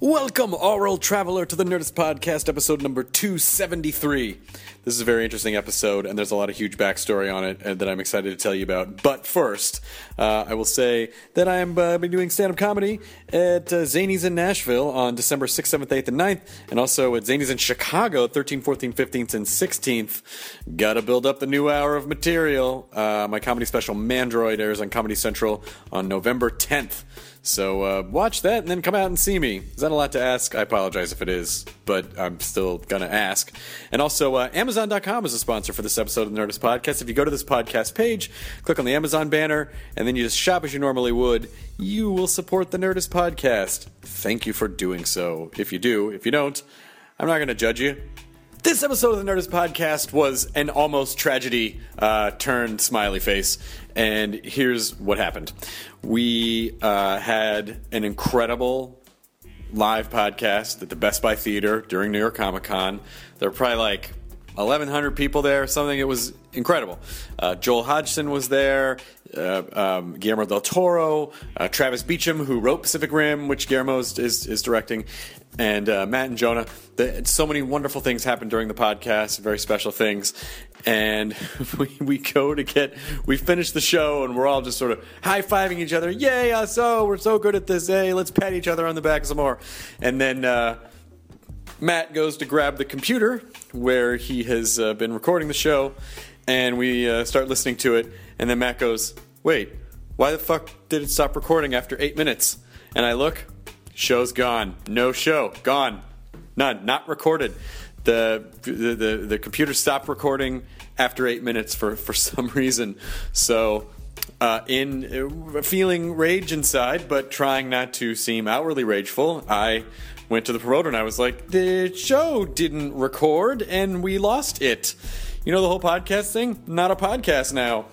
Welcome, aural traveler, to the Nerdist Podcast, episode number 273. This is a very interesting episode, and there's a lot of huge backstory on it and that I'm excited to tell you about. But first, uh, I will say that I am uh, be doing stand up comedy at uh, Zanies in Nashville on December 6th, 7th, 8th, and 9th, and also at Zanies in Chicago 13th, 14th, 15th, and 16th. Gotta build up the new hour of material. Uh, my comedy special Mandroid airs on Comedy Central on November 10th. So uh, watch that and then come out and see me. Is that a lot to ask? I apologize if it is, but I'm still gonna ask. And also, uh, Amazon.com is a sponsor for this episode of the Nerdist Podcast. If you go to this podcast page, click on the Amazon banner, and then you just shop as you normally would, you will support the Nerdist Podcast. Thank you for doing so. If you do, if you don't, I'm not gonna judge you. This episode of the Nerdist Podcast was an almost tragedy uh, turned smiley face, and here's what happened. We uh, had an incredible live podcast at the Best Buy Theater during New York Comic Con. There were probably like 1,100 people there, or something. It was incredible. Uh, Joel Hodgson was there, uh, um, Guillermo del Toro, uh, Travis Beacham, who wrote Pacific Rim, which Guillermo is, is, is directing, and uh, Matt and Jonah. The, so many wonderful things happened during the podcast, very special things. And we, we go to get, we finish the show, and we're all just sort of high fiving each other. Yay, us! So we're so good at this. Hey, let's pat each other on the back some more. And then uh, Matt goes to grab the computer where he has uh, been recording the show, and we uh, start listening to it. And then Matt goes, "Wait, why the fuck did it stop recording after eight minutes?" And I look, show's gone, no show, gone, none, not recorded. The the the, the computer stopped recording after eight minutes for for some reason. So uh, in uh, feeling rage inside, but trying not to seem outwardly rageful, I went to the promoter and I was like, "The show didn't record, and we lost it." You know the whole podcast thing? Not a podcast now.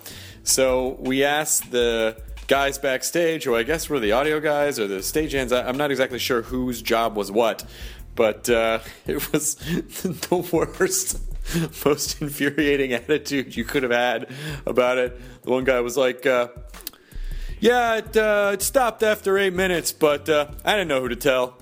So we asked the guys backstage, who I guess were the audio guys or the stage hands. I- I'm not exactly sure whose job was what, but uh, it was the worst most infuriating attitude you could have had about it. The one guy was like, uh, "Yeah, it, uh, it stopped after eight minutes, but uh, I didn't know who to tell."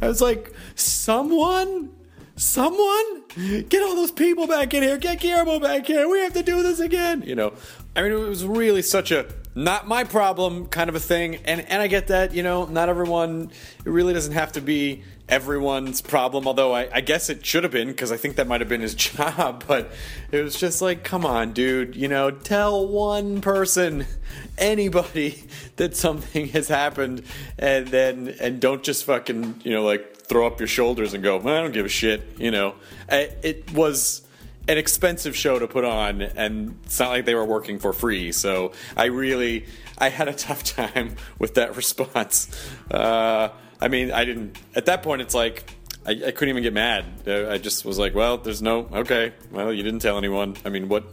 I was like, "Someone." Someone get all those people back in here. Get Guillermo back here. We have to do this again. You know, I mean, it was really such a not my problem kind of a thing. And and I get that. You know, not everyone. It really doesn't have to be everyone's problem. Although I, I guess it should have been because I think that might have been his job. But it was just like, come on, dude. You know, tell one person, anybody, that something has happened, and then and don't just fucking you know like throw up your shoulders and go, I don't give a shit. You know, it was an expensive show to put on, and it's not like they were working for free. So I really, I had a tough time with that response. Uh, I mean, I didn't. At that point, it's like. I, I couldn't even get mad. I just was like, "Well, there's no okay. Well, you didn't tell anyone. I mean, what?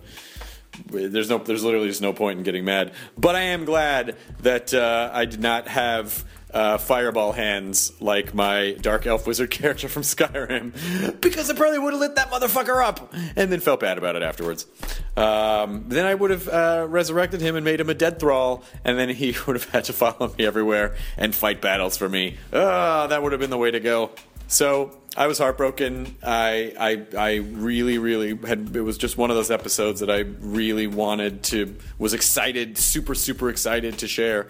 There's no. There's literally just no point in getting mad. But I am glad that uh, I did not have uh, fireball hands like my dark elf wizard character from Skyrim because I probably would have lit that motherfucker up and then felt bad about it afterwards. Um, then I would have uh, resurrected him and made him a dead thrall, and then he would have had to follow me everywhere and fight battles for me. Ah, that would have been the way to go. So I was heartbroken. I, I I really really had. It was just one of those episodes that I really wanted to. Was excited, super super excited to share.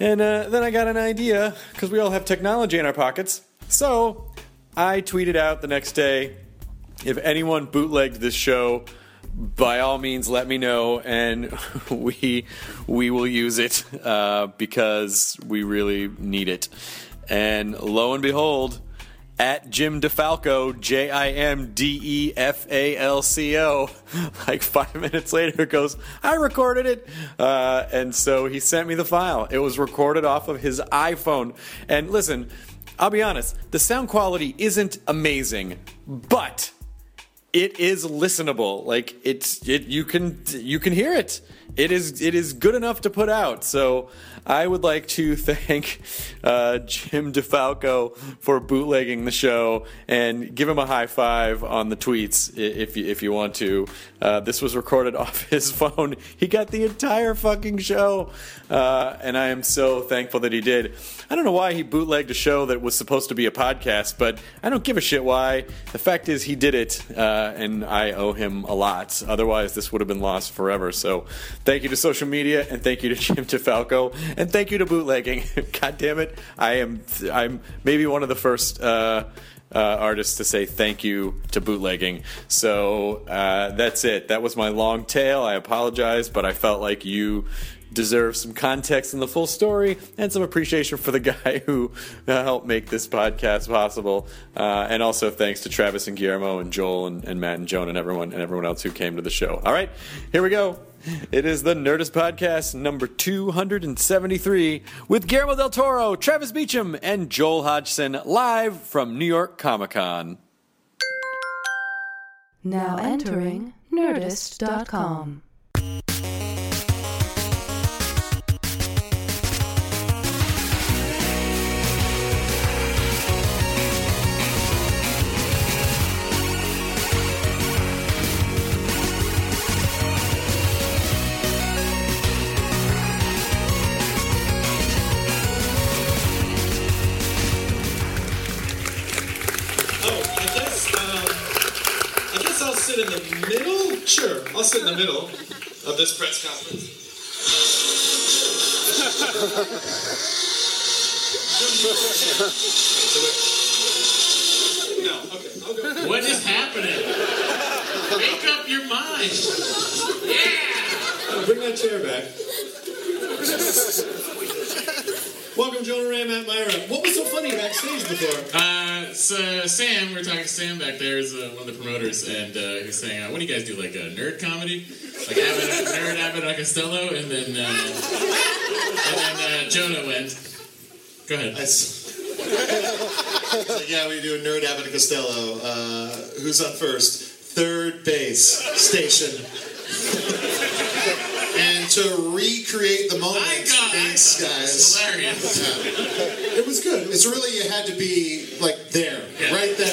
And uh, then I got an idea because we all have technology in our pockets. So I tweeted out the next day if anyone bootlegged this show, by all means let me know and we we will use it uh, because we really need it. And lo and behold, at Jim DeFalco, J I M D E F A L C O. Like five minutes later, it goes, I recorded it. Uh, and so he sent me the file. It was recorded off of his iPhone. And listen, I'll be honest, the sound quality isn't amazing, but it is listenable. Like it's it you can you can hear it. It is it is good enough to put out. So I would like to thank uh, Jim DeFalco for bootlegging the show and give him a high five on the tweets if you, if you want to. Uh, this was recorded off his phone. He got the entire fucking show, uh, and I am so thankful that he did. I don't know why he bootlegged a show that was supposed to be a podcast, but I don't give a shit why. The fact is, he did it, uh, and I owe him a lot. Otherwise, this would have been lost forever. So, thank you to social media, and thank you to Jim DeFalco, and thank you to bootlegging. God damn it, I am I'm maybe one of the first. Uh, uh, artists to say thank you to bootlegging. So uh, that's it. That was my long tail. I apologize, but I felt like you deserve some context in the full story and some appreciation for the guy who uh, helped make this podcast possible. Uh, and also thanks to Travis and Guillermo and Joel and, and Matt and Joan and everyone and everyone else who came to the show. All right, here we go. It is the Nerdist Podcast number 273 with Guillermo del Toro, Travis Beacham, and Joel Hodgson live from New York Comic Con. Now entering Nerdist.com. this press conference. no, okay, I'll go. What is happening? Make up your mind. Yeah. Bring that chair back. Welcome, Jonah Ram, Matt Mira. What was so funny backstage before? Uh, so Sam, we were talking to Sam back there, is uh, one of the promoters, and uh, saying, uh, "What do you guys do? Like a nerd comedy, like Abbott, nerd Abbott and Costello?" And then, uh, and then uh, Jonah went. Go ahead. Yeah, we do a nerd Abbott and Costello. Uh, who's on first? Third base station. and to recreate the moment, I got thanks, it. guys. It's hilarious. It was good. It's really you had to be like there, Yeah. right there.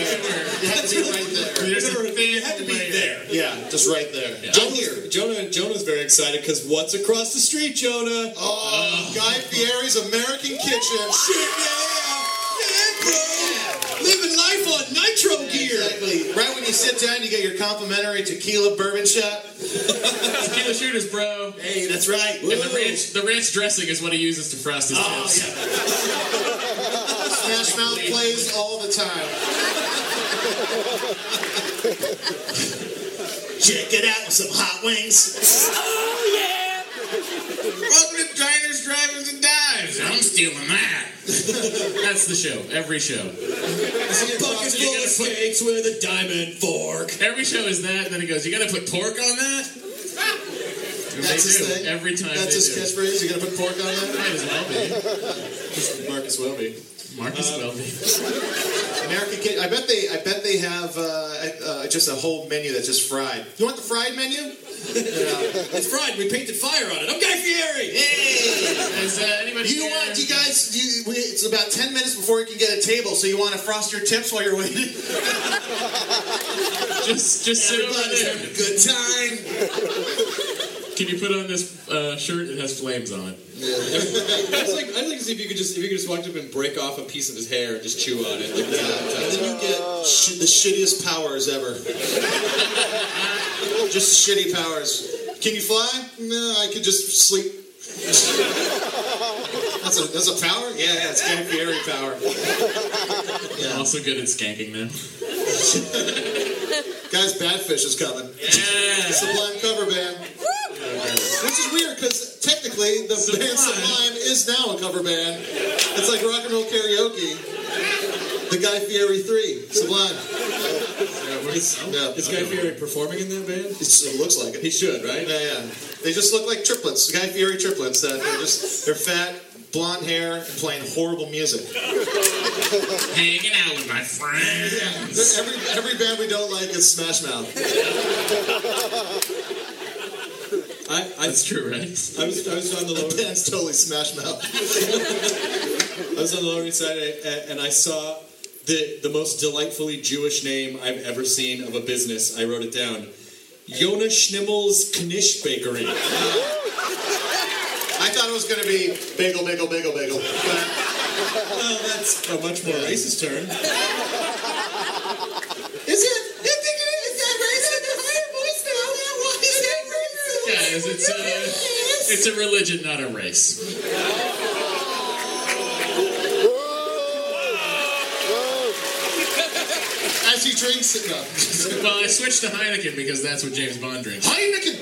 You had to be right there. There's a thin You had to be there. Yeah, just right there. I'm here. Jonah Jonah's very excited because what's across the street, Jonah? Oh, Guy Fieri's American Kitchen. Shit, yeah, yeah, bro. Living life on nitro gear. Exactly. Right when you sit down, you get your complimentary tequila bourbon shot. Tequila shooters, bro. Hey, that's right. And the ranch, the ranch dressing is what he uses to frost his Oh, tips. yeah. Smash Mouth plays all the time. Check it out with some hot wings. Oh yeah! Welcome to Diners, Drivers, and Dives. I'm stealing that. That's the show. Every show. A bucket full of steaks with a diamond fork. Every show is that, and then he goes, "You got to put pork on that." And That's his do thing. every time. That's his do. catchphrase. You gotta put pork on that? Might as well be. Marcus Welby. Marcus Welby. American Kid. I bet they. I bet they have uh, uh, just a whole menu that's just fried. You want the fried menu? It's fried. We painted fire on it. I'm Guy Fieri. Hey! Is uh, anybody You here- want? You guys? You, it's about ten minutes before you can get a table. So you want to frost your tips while you're waiting? just just Everybody's having a good time. Can you put on this uh, shirt? It has flames on it. I'd like, I'd like to see if you could just if you could just walk up and break off a piece of his hair and just chew on it. Like, And then you get sh- the shittiest powers ever. just shitty powers. Can you fly? No, I could just sleep. that's a that's a power. Yeah, yeah, it's Guy Fieri power. I'm also good at skanking now. Guys, Badfish is coming. Yeah. Sublime cover band. Which is weird because technically the Sublime. band Sublime is now a cover band. It's like rock and roll karaoke. The Guy Fieri Three, Sublime. Yeah, is Guy Fieri performing in that band? It's, it looks like it. He should, right? Yeah, yeah. They just look like triplets, The Guy Fieri triplets. That they're just they're fat, blonde hair, and playing horrible music. Hanging out with my friends. Every every band we don't like is Smash Mouth. I, I, That's true, right? I was I was on the lower Band's totally Smash Mouth. I was on the Lower East Side and, and I saw the the most delightfully Jewish name I've ever seen of a business. I wrote it down. Yonah Schimmel's Knish Bakery. I thought it was going to be bagel, bagel, bagel, bagel. But Well, that's a much more racist term. Guys, it's a it's a religion, not a race. As he drinks it. No. Well, I switched to Heineken because that's what James Bond drinks. Heineken.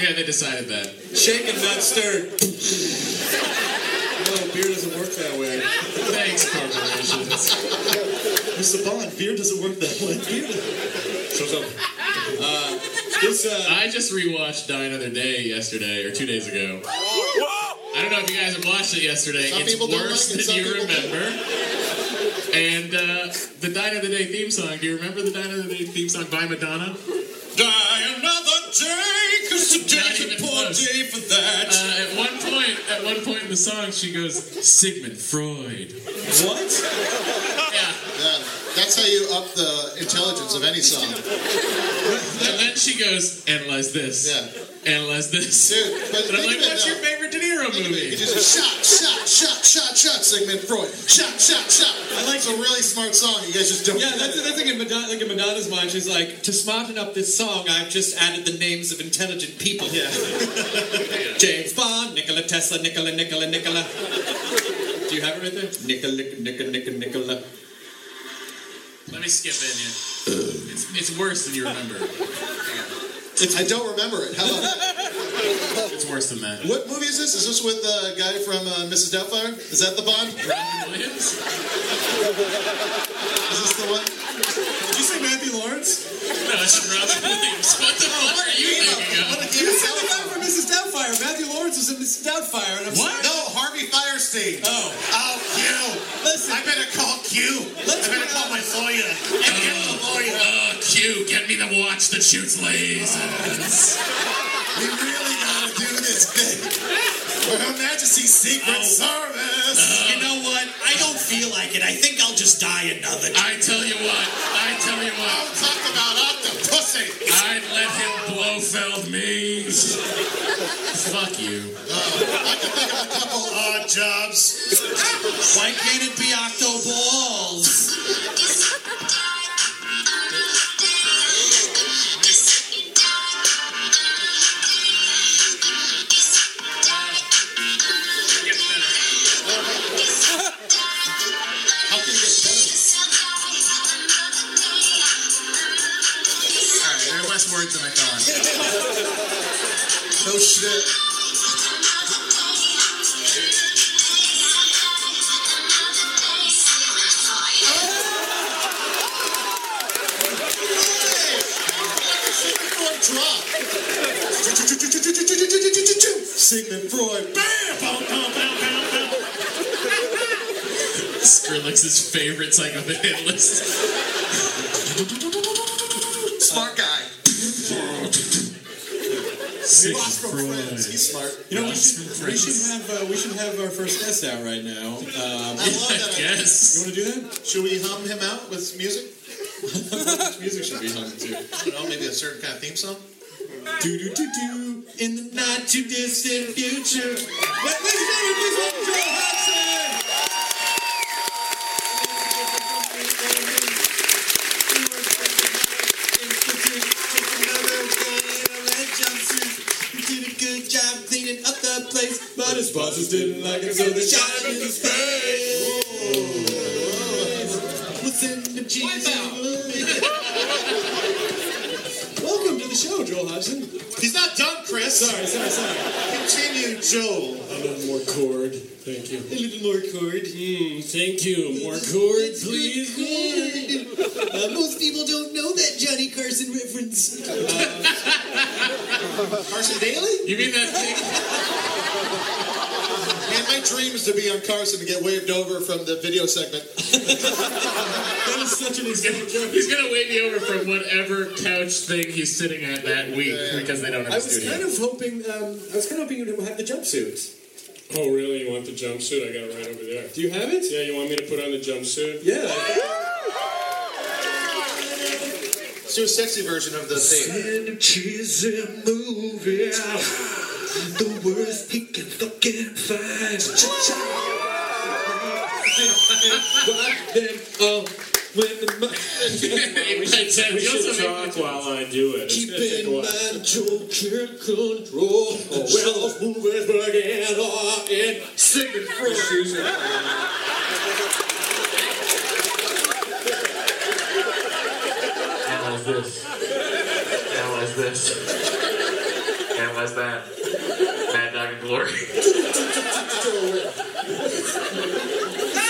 Yeah, they decided that. Shaken, not stirred. No, beer doesn't work that way. Thanks, corporations. Mr. Bond, beer doesn't work that way. Beer Shut up. Uh, this, uh, I just rewatched Die Another Day yesterday or two days ago. I don't know if you guys have watched it yesterday. Some it's worse like it, than you remember. And uh, the Die Another Day theme song. Do you remember the Die Another Day theme song by Madonna? die another day, cause today's Not a poor close. day for that. Uh, at one point, at one point in the song, she goes Sigmund Freud. what? Yeah, Yeah, that's how you up the intelligence of any song. and then she goes analyze this. Yeah. Analyze this. Dude, but and I'm like, of it what's now. your favorite De Niro You movie? just shot, shot, shot, shot, shot, Sigmund Freud. Shot, shot, shot. I like it's a really smart song. You guys just don't. Yeah, that's the thing in Madonna, like in Madonna's mind. She's like, to smarten up this song, I've just added the names of intelligent people. Yeah. James Bond, Nikola Tesla, Nikola, Nikola, Nikola. Do you have it right there? Nikola, Nikola, Nikola, Nikola. Let me skip in. It's, it's worse than you remember. I don't remember it. How about that? It's worse than that. What movie is this? Is this with the guy from uh, Mrs. Doubtfire? Is that the Bond? Robin Williams? Is this the one? Did you say Matthew Lawrence? No, it's Robin Williams. What the fuck are you thinking of? You said the guy from Mrs. Doubtfire. Matthew Lawrence was in Mrs. Doubtfire. And I'm What? No, Harvey Fierstein. Oh. Oh, Q. Listen. I better call Q. Let's I better put call my lawyer. Get the lawyer. Oh, Q, get me the watch that shoots lasers. We really gotta do this thing. For Her Majesty's Secret Oh. Service. You know what? I don't feel like it. I think I'll just die another day. I tell you what, I tell you what, Don't talk about octopussy. I'd let him Blofeld me. Fuck you. Uh, I can think of a couple odd jobs. Why can't it be Octo Balls? Skrillex's favorite Psycho the hit list. Smart guy. Sick Lost from friends. He's smart. You know, we should, we should have uh, we should have our first guest out right now. Um, I love that. idea. guess. you want to do that? Should we hum him out with music? Music should be hung too. I don't know, maybe a certain kind of theme song? Do do do do in the not too distant future. Ladies and gentlemen, please welcome Joel Hodgson. Did a good job cleaning up the place, but his bosses didn't like him, so they shot him in his face. What's in the cheese? Welcome to the show, Joel Hodgson. He's not done, Chris. Sorry, sorry, sorry. Continue, Joel. A little more chord. Thank you. A little more chord. Mm, thank you. More chord, please. Uh, most people don't know that Johnny Carson reference. Carson Daly? You mean that thing? Man, my dream is to be on Carson and get waved over from the video segment. That is such an He's gonna, he's gonna wave you over from whatever couch thing he's sitting at that week because they don't have I a was studio. kind of hoping. Um, I was kind of hoping you'd have the jumpsuits. Oh, really? You want the jumpsuit? I got it right over there. Do you have it? Yeah, you want me to put on the jumpsuit? Yeah. Let's do a sexy version of the theme. cheesy movie. The worst he can fucking find. Oh, the we talk while I do it. Keep in mind, control. Well, those movies begin or in singing from. Analyze this. Analyze this. Analyze that. Mad Dog and Glory.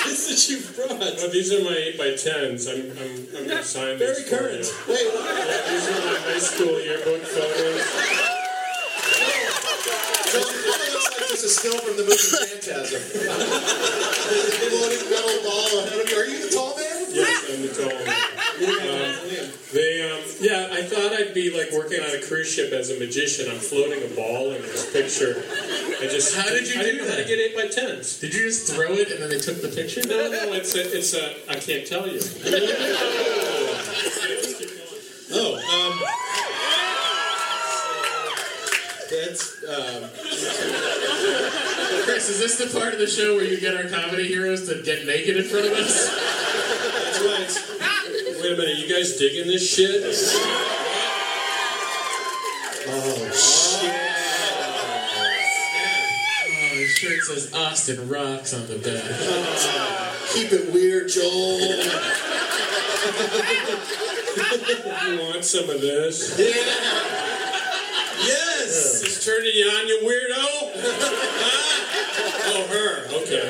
This that you brought. Oh, these are my 8 by 10s I'm, I'm, I'm going to sign Very these for current. you. Wait, Yeah, these are my high school yearbook photos. Joel, it looks like this is still from the movie Phantasm. the floating metal ball ahead of you. Are you the tall man? Yes, I'm the tall man. Um, they, um, yeah, I thought I'd be like working on a cruise ship as a magician. I'm floating a ball in this picture. I just How did you I do didn't know how to that? get eight by tens. Did you just throw it and then they took the picture? No, no, it's a, it's a. I can't tell you. Oh, um. That's um. Chris, is this the part of the show where you get our comedy heroes to get naked in front of us? That's right. Wait a minute, you guys digging this shit? Oh, shit. Oh, his shirt says Austin Rocks on the back. Keep it weird, Joel. You want some of this? Yeah. Yes. Just turning you on, you weirdo. oh, her. Okay.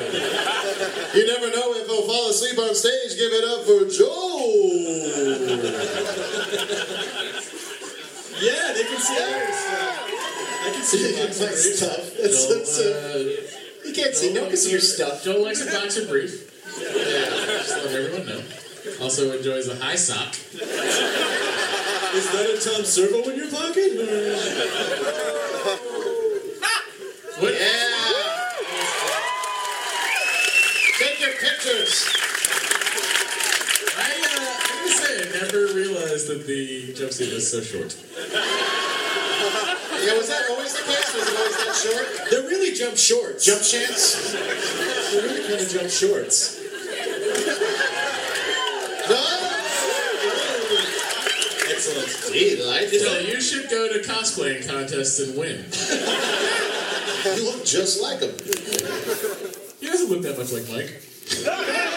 You never know if he'll fall asleep on stage. Give it up for Joel. Yeah, they can see ours. I can see You your stuff. That's, that's, uh, you can't see. No one can see your stuff. Joel likes a boxer brief. Yeah, just let everyone know. Also enjoys a high sock. Is that a Tom Servo in your pocket? What? Yeah. Take your pictures. I, uh, I'm gonna say I never realized that the jumpsuit was so short. Yeah, was that always the case? Was it always that short? They're really jump shorts. Jump chance? They're really kind of jump shorts. No. Excellent. Gee, like So you should go to cosplaying contests and win. You look just like him. He doesn't look that much like Mike.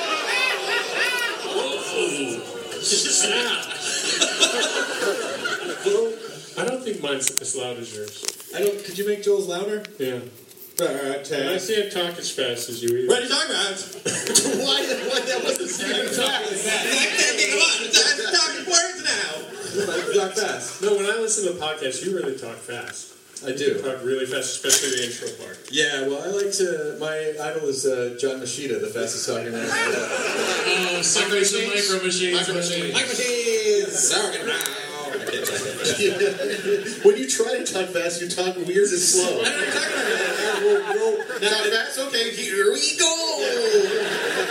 I don't think mine's as loud as yours. I don't. Could you make Joel's louder? Yeah. Right, And I see it talk as fast as you either. Ready, talk about. why, why that wasn't Stephen fast? Talking words now. Talk fast. No, when I listen to the podcast, you really talk fast. I do. Talk really fast, especially the intro part. Yeah, well, I like to. My idol is uh, John Moschitta, the fastest talking man. Oh, sucker some micro machines. Micro machines. Mike Machines! when you try to talk fast, you talk weird and slow. Now that's okay. Here we go.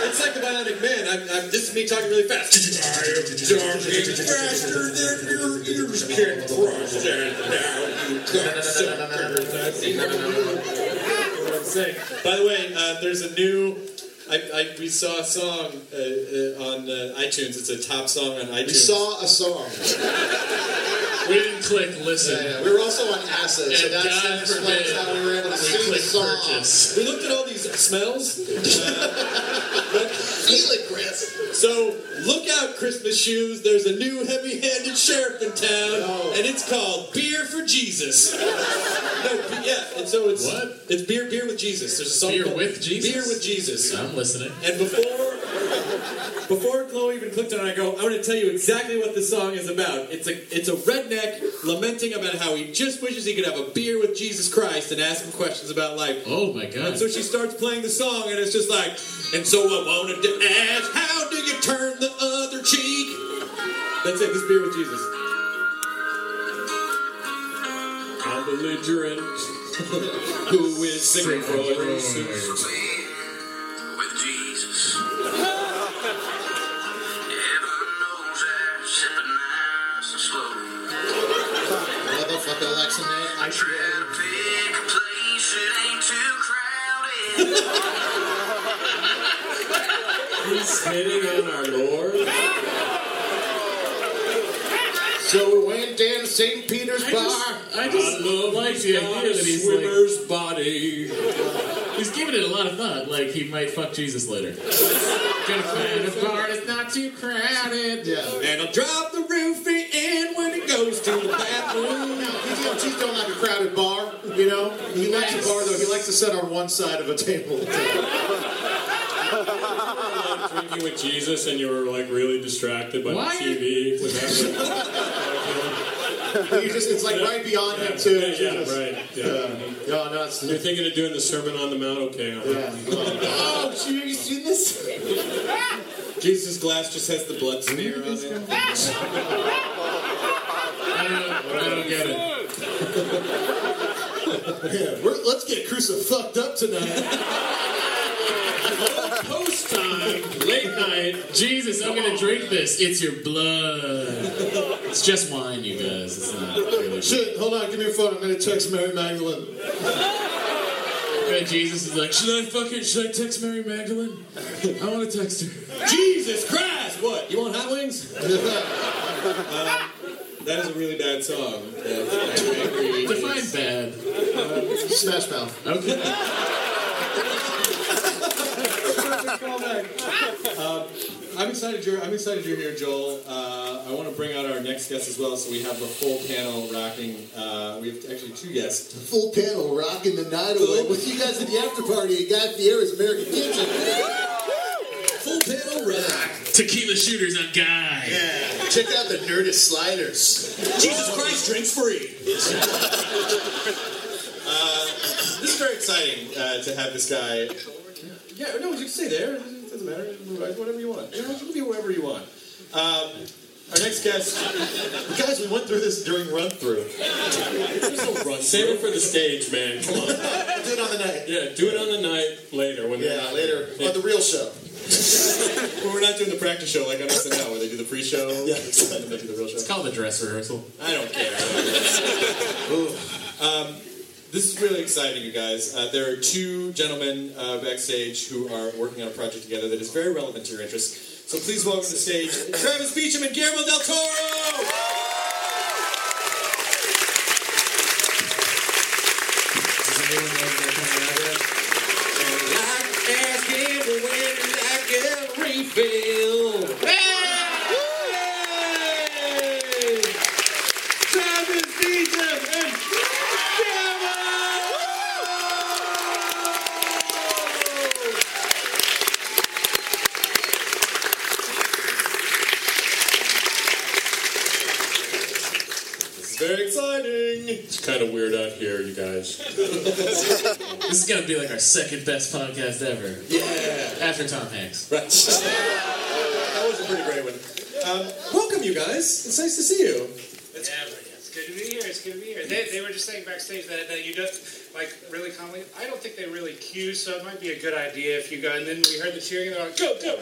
It's like the Bionic Man. I'm, I'm, this is me talking really fast. I am talking faster than your ears can process. Now you cocksuckers. I see what I'm saying. By the way, uh, there's a new. I, I, we saw a song uh, uh, on uh, iTunes. It's a top song on iTunes. We saw a song. We didn't click listen. Yeah, yeah. We were also on acid, so And that's, God that explains how we were able to sing the song. purchase. We looked at all these smells. Feel it, Chris. So look out, Christmas shoes. There's a new heavy-handed sheriff in town, Oh. and it's called Beer for Jesus. no, yeah, and so it's What? It's beer, beer with Jesus. There's a song Beer called with Jesus? Beer with Jesus. I'm listening. And before before Chloe even clicked on it, I go, I want to tell you exactly what this song is about. It's a it's a redneck lamenting about how he just wishes he could have a beer with Jesus Christ and ask him questions about life. Oh my god. And so she starts playing the song, and it's just like, and so I wanted to ask, how do you turn the other cheek? That's it. This beer with Jesus. I'm belligerent. Who is singing for some Try to pick a place that ain't too crowded. He's hitting on our Lord. So we went down to St. Peter's I Bar. just, I just like the idea that he's like, swimmer's body. He's giving it a lot of thought. Like he might fuck Jesus later. Gonna find a bar that's not too crowded. Yeah. And I'll drop the roofie in when it goes to the bathroom. PTOTs don't like a crowded bar, you know. He likes a bar though. He likes to sit on one side of a table. Drinking with Jesus, and you were like really distracted by Why? the TV. With that. He just, it's like right beyond him too. yeah, yeah, Jesus. right. Yeah. Yeah. No, no, it's You're thinking of doing the Sermon on the Mount? Okay. I'm yeah. Oh, you you seen this? Jesus' glass just has the blood smear on it. I don't, I don't get it. Yeah, we're, let's get crucified up tonight. Post time, late night. Jesus, I'm gonna drink this. It's your blood. It's just wine, you guys. It's not really. Shit, hold on, give me a phone. I'm gonna text Mary Magdalene. And Jesus is like, should I fucking should I text Mary Magdalene? I want to text her. Jesus Christ! What? You want hot wings? Uh, that is a really bad song. That's angry. Define bad. Smash Mouth. Okay. Um, I'm excited you're I'm excited you're here, Joel. Uh, I want to bring out our next guest as well, so we have the full panel rocking. Uh, we have actually two guests. The Full panel rocking the night away with you guys at the after party at Guy Fieri's American Kitchen. Full panel rock. Tequila shooters on guy. Yeah, check out the Nerdist sliders. Jesus Christ, drinks free. uh, this is very exciting uh, to have this guy. Yeah, no, you can stay there. It doesn't matter. Whatever you want. You, know, you can be wherever you want. Um, our next guest. Guys, we went through this during run through. Save it for the stage, man. Come on. Do it on the night. Yeah, do it on the night later when Yeah, not later on the real show. Well, we're not doing the practice show like on SNL where they do the pre-show. Yeah. and then they do the real show. It's called the dress rehearsal. I don't care. um, this is really exciting, you guys. Uh, there are two gentlemen uh, backstage who are working on a project together that is very relevant to your interests. So please welcome to the stage Travis Beacham and Guillermo del Toro asking when I get a refill. Hey! Travis Beacham and Guillermo! This is Very exciting. It's kind of weird out here, you guys. This is gonna be like our second best podcast ever. Yeah. After Tom Hanks. Right. that was a pretty great one. Um, welcome, you guys. It's nice to see you. Yeah, it's good to be here. It's good to be here. They, they were just saying backstage that, that you just like really calmly. I don't think they really cue, so it might be a good idea if you go. And then we heard the cheering, and they're like, "Go, go!"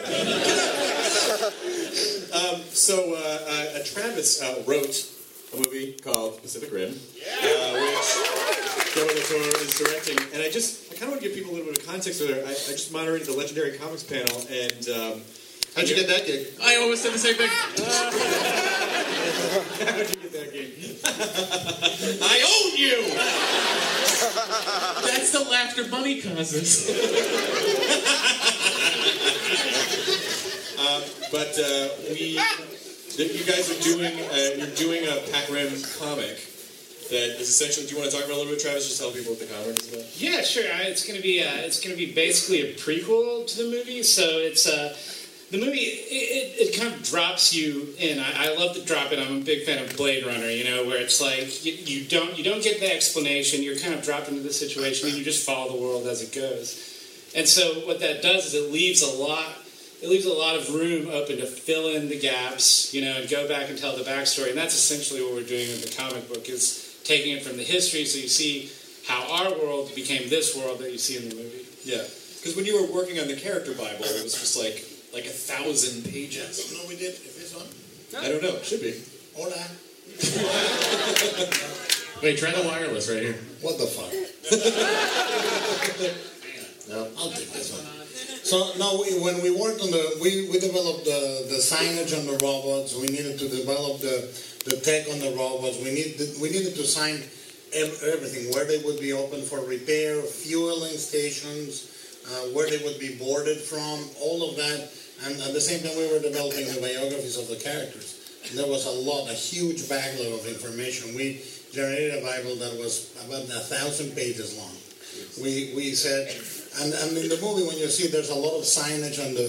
Um, so, uh, uh, Travis uh, wrote a movie called Pacific Rim, uh, which Guillermo del Toro is directing. And I just, I kind of want to give people a little bit of context there. I, I just moderated the Legendary Comics panel, and um, how'd you get that gig? I almost said the same thing. How'd you get that gig? I own you. That's the laughter bunny causes. Um, but uh, we, you guys are doing, uh, you're doing a Pac Rim comic that is essentially. Do you want to talk about a little bit, Travis? Just tell people what the comic is about. Yeah, sure. Uh, It's gonna be uh, it's gonna be basically a prequel to the movie. So it's uh, the movie. It, it, it kind of drops you in. I, I love to drop it. I'm a big fan of Blade Runner. You know, where it's like you, you don't you don't get the explanation. You're kind of dropped into the situation, and you just follow the world as it goes. And so what that does is it leaves a lot. It leaves a lot of room open to fill in the gaps, you know, and go back and tell the backstory. And that's essentially what we're doing in the comic book is taking it from the history, so you see how our world became this world that you see in the movie. Yeah, because when you were working on the character Bible, it was just like like a thousand pages. No, we did. If it's on. I don't know. It should be. Hola. Wait, try the wireless right here. What the fuck? no, I'll take this one. So no, we, when we worked on the, we, we developed the, the signage on the robots. We needed to develop the, the tech on the robots. We needed we needed to sign everything where they would be open for repair, fueling stations, uh, where they would be boarded from, all of that. And at the same time, we were developing the biographies of the characters. And there was a lot, a huge backlog of information. We generated a Bible that was about a thousand pages long. We we said, and, and in the movie when you see there's a lot of signage on the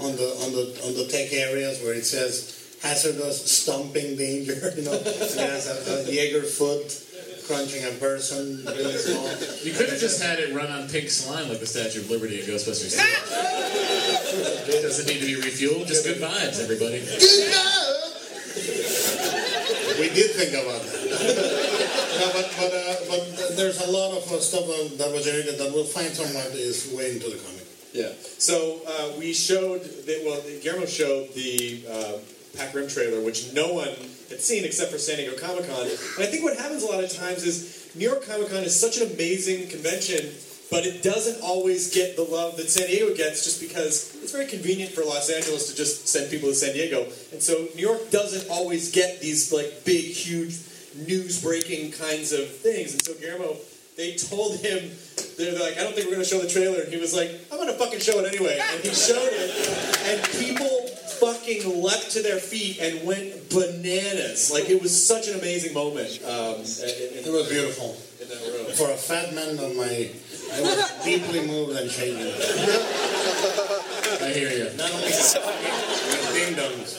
on the on the on the tech areas where it says hazardous stomping danger. You know, it has a, a Jaeger foot crunching a person really small. You could have just had it run on pink slime like the Statue of Liberty in Ghostbusters 2. Doesn't need to be refueled, just good vibes, everybody. We did think about that. no, but but, uh, but there's a lot of uh, stuff uh, that was generated that we'll find someone is way into the comic. Yeah. So uh, we showed that. Well, Guillermo showed the uh, Pac Rim trailer, which no one had seen except for San Diego Comic Con. And I think what happens a lot of times is New York Comic Con is such an amazing convention, but it doesn't always get the love that San Diego gets, just because it's very convenient for Los Angeles to just send people to San Diego, and so New York doesn't always get these like big, huge, news breaking kinds of things. And so Guillermo. They told him, they're like, I don't think we're going to show the trailer. And he was like, I'm going to fucking show it anyway. And he showed it. And people fucking leapt to their feet and went bananas. Like, it was such an amazing moment. Um, It was beautiful. In that room. For a fat man of my, I was deeply moved and shaken. I hear you. Not only ding dongs,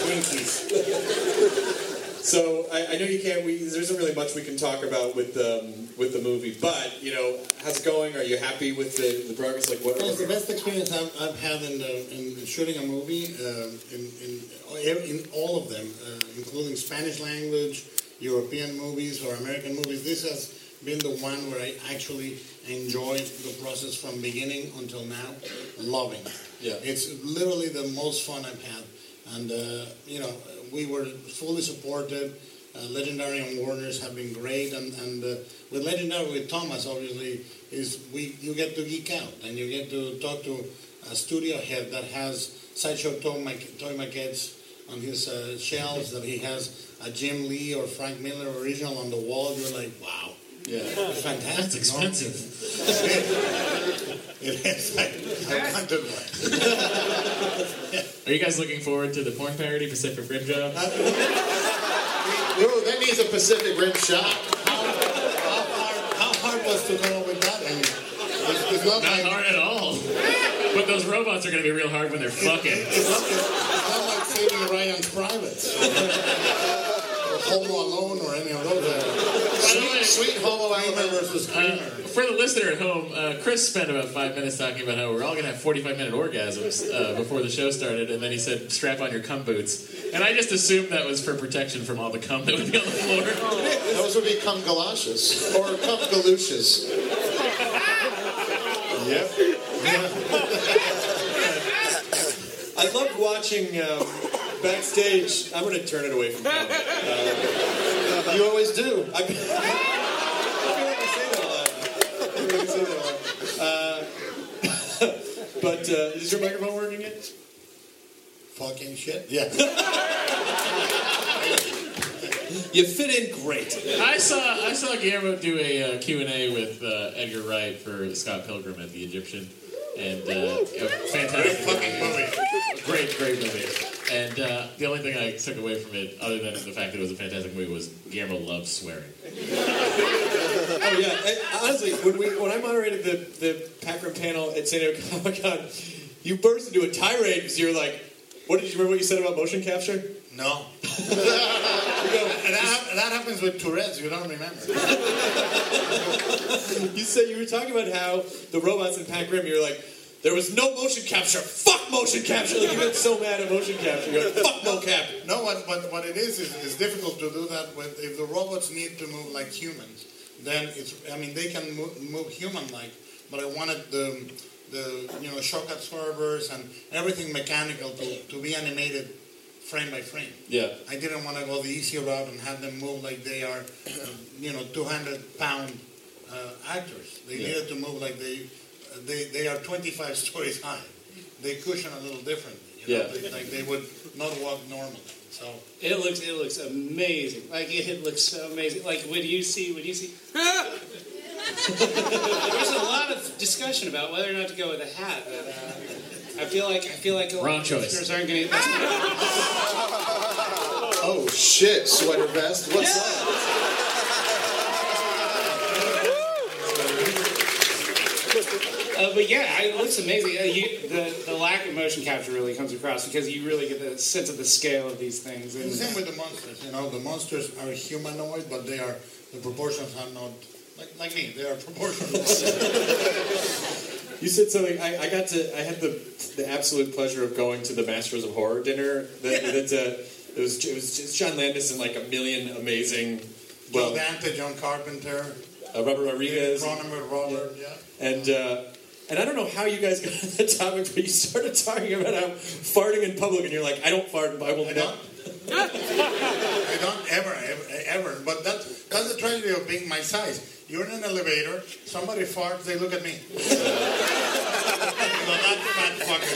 Twinkies. So I, I know you can't. We, there isn't really much we can talk about with um, with the movie, but you know, how's it going? Are you happy with the, the progress? Like what? Well, it's the best experience I've, I've had in, the, in shooting a movie, uh, in, in, in all of them, uh, including Spanish language, European movies, or American movies. This has been the one where I actually enjoyed the process from beginning until now, loving it. Yeah. It's literally the most fun I've had. And, uh, you know, we were fully supported. Uh, Legendary and Warners have been great. And, and uh, with Legendary, with Thomas, obviously, is we you get to geek out and you get to talk to a studio head that has Sideshow Toy, toy maquettes on his uh, shelves, that he has a Jim Lee or Frank Miller original on the wall. You're like, wow. Yeah. It's fantastic. That's no? expensive. It is. I, I wanted. Are you guys looking forward to the porn parody Pacific Rim Job? Uh, ooh, that needs a Pacific Rim shot. How, how, hard, how hard was to come up with that? I mean, it's, it's not, Not like, hard at all. But those robots are going to be real hard when they're fucking. it's, not, it's not like saving Ryan's privates. Or Home Alone or any of those. Uh, Sweet, sweet Home Alabama versus Uh, for the listener at home, uh, Chris spent about five minutes talking about how we're all going to have 45 minute orgasms uh, before the show started, and then he said, strap on your cum boots. And I just assumed that was for protection from all the cum that would be on the floor. Those would be cum galoshes or cum galoshes. Yep. I loved watching um, backstage. I'm going to turn it away from Tom. You always do. I, I feel like I say that a lot. I feel like I say that a lot. Uh, but uh, is your microphone working yet? Fucking shit. Yeah. You fit in great. I saw I saw Guillermo do a uh, Q&A with uh, Edgar Wright for Scott Pilgrim at the Egyptian, and uh, fantastic movie. great great movie. And uh, the only thing I took away from it, other than the fact that it was a fantastic movie, was Guillermo loves swearing. Oh yeah. Honestly, when we when I moderated the the Pac Rim panel at San Diego Comic Con, you burst into a tirade because you were like, "What did you remember what you said about motion capture?" No. and that, that happens with Tourette's. You don't remember. you said you were talking about how the robots in Pac Rim. You're like, there was no motion capture. Fuck motion capture. Like you get so mad at motion capture. You're like, fuck mocap. No, what, what, what it is, is it's difficult to do that with, if the robots need to move like humans, then it's, I mean, they can move, move human-like, but I wanted the, the, you know, shock absorbers and everything mechanical to, to be animated frame by frame. Yeah. I didn't want to go the easy route and have them move like they are, uh, you know, 200 pound uh, actors. They Yeah. needed to move like they, they, they are 25 stories high. They cushion a little differently. You know? Yeah. They, like they would not walk normally. So It looks it looks amazing. Like it looks so amazing. Like when you see when you see. There's a lot of discussion about whether or not to go with a hat. But, uh, I feel like I feel like a lot Wrong of choice. listeners aren't going to. Oh shit, sweater vest. What's that? Uh, but yeah, I- it looks amazing. Uh, you, the the lack of motion capture really comes across because you really get the sense of the scale of these things. the And same with the monsters. You know, the monsters are humanoid, but they are the proportions are not like like me. They are proportional. You said something. I, I got to. I had the the absolute pleasure of going to the Masters of Horror dinner. That, that uh, it was it was just John Landis and like a million amazing. Joe Well, Dante, John Carpenter, uh, Robert Rodriguez, Robert. Yeah. and uh, and I don't know how you guys got on that topic, but you started talking about how farting in public, and you're like, I don't fart. I will I not. don't. I don't ever, ever, ever. But that, that's the tragedy of being my size. You're in an elevator, somebody farts, they look at me. so that fat fucker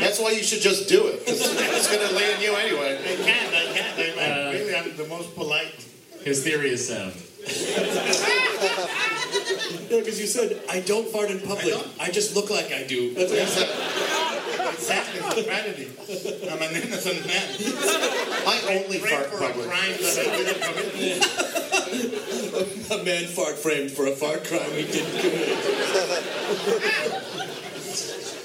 That's why you should just do it. 'cause it's going to land you anyway. I can't, I can't. I, I uh, really am the most polite. His theory is sound. No, because you said I don't fart in public. I, just look like I do. That's what you said. Tragedy. I'm an innocent man. I only fart for a crime that I didn't commit. A man fart framed for a fart crime he didn't commit.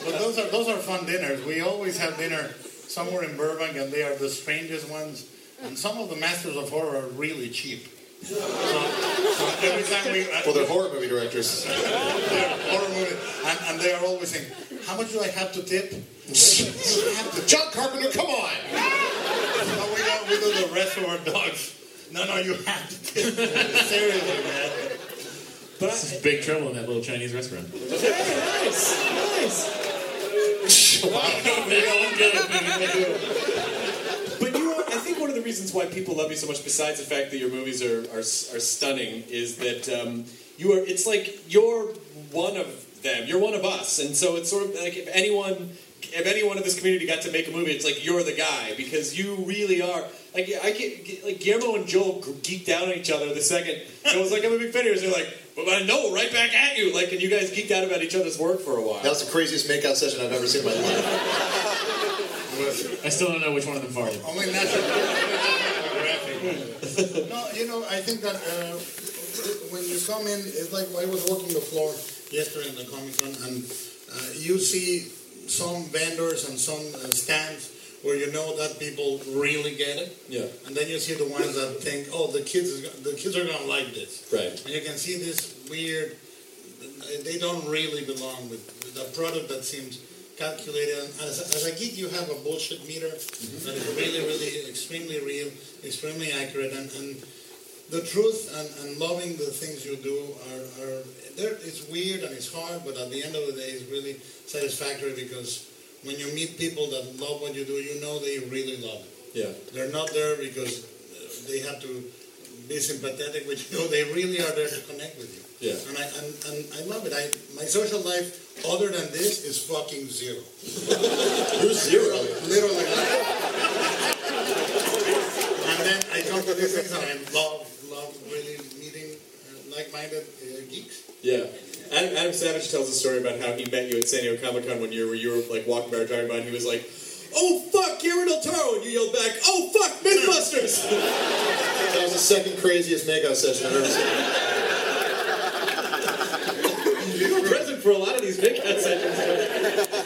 But those are those are fun dinners. We always have dinner somewhere in Burbank, and they are the strangest ones. And some of the masters of horror are really cheap. So, so every time we Well, they're horror movie directors. horror movie, and, and they are always saying, "How much do I have to tip?" John Carpenter, come on! No, we do we do the rest of our Dogs. No, no, you have to tip. Seriously, man. But This I, is big trouble in that little Chinese restaurant. Hey, nice, nice. But you are, I think one of the reasons why people love you so much, besides the fact that your movies are are, are stunning, is that um, you are. It's like you're one of them. You're one of us, and so it's sort of like if anyone. If anyone in this community got to make a movie, it's like you're the guy because you really are. Like I get like Guillermo and Joel geeked out on each other the second. And I was like, I'm a big fan of yours. They're like, well, I know, right back at you. Like, and you guys geeked out about each other's work for a while. That was the craziest makeout session I've ever seen in my life. I still don't know which one of them farted. Only National Geographic. no, you know, I think that uh, when you come in, it's like I was walking the floor yesterday in the Comic Con, and uh, you see some vendors and some uh, stands where you know that people really get it. Yeah. And then you see the ones that think, oh, the kids, is, the kids are gonna like this. Right. And you can see this weird. They don't really belong with a product that seems calculated. And as, as a geek, you have a bullshit meter that is really, really extremely real, extremely accurate, and, and the truth and, and loving the things you do are, are there. It's weird and it's hard, but at the end of the day, it's really satisfactory because when you meet people that love what you do, you know they really love it. Yeah. They're not there because uh, they have to be sympathetic with you. They really are there to connect with you. Yeah. And I and, and I love it. I my social life other than this is fucking zero. Who's zero? Literally. and then I come to these things and I love love really meeting uh, like-minded uh, geeks. Yeah. Adam, Adam Savage tells a story about how he met you at San Diego Comic Con one year where you were like walking by or driving by and he was like, Oh fuck, Guillermo del Toro! And you yelled back, Oh fuck, Mythbusters! That was the second craziest makeout session I've ever seen. you were present for a lot of these makeout sessions.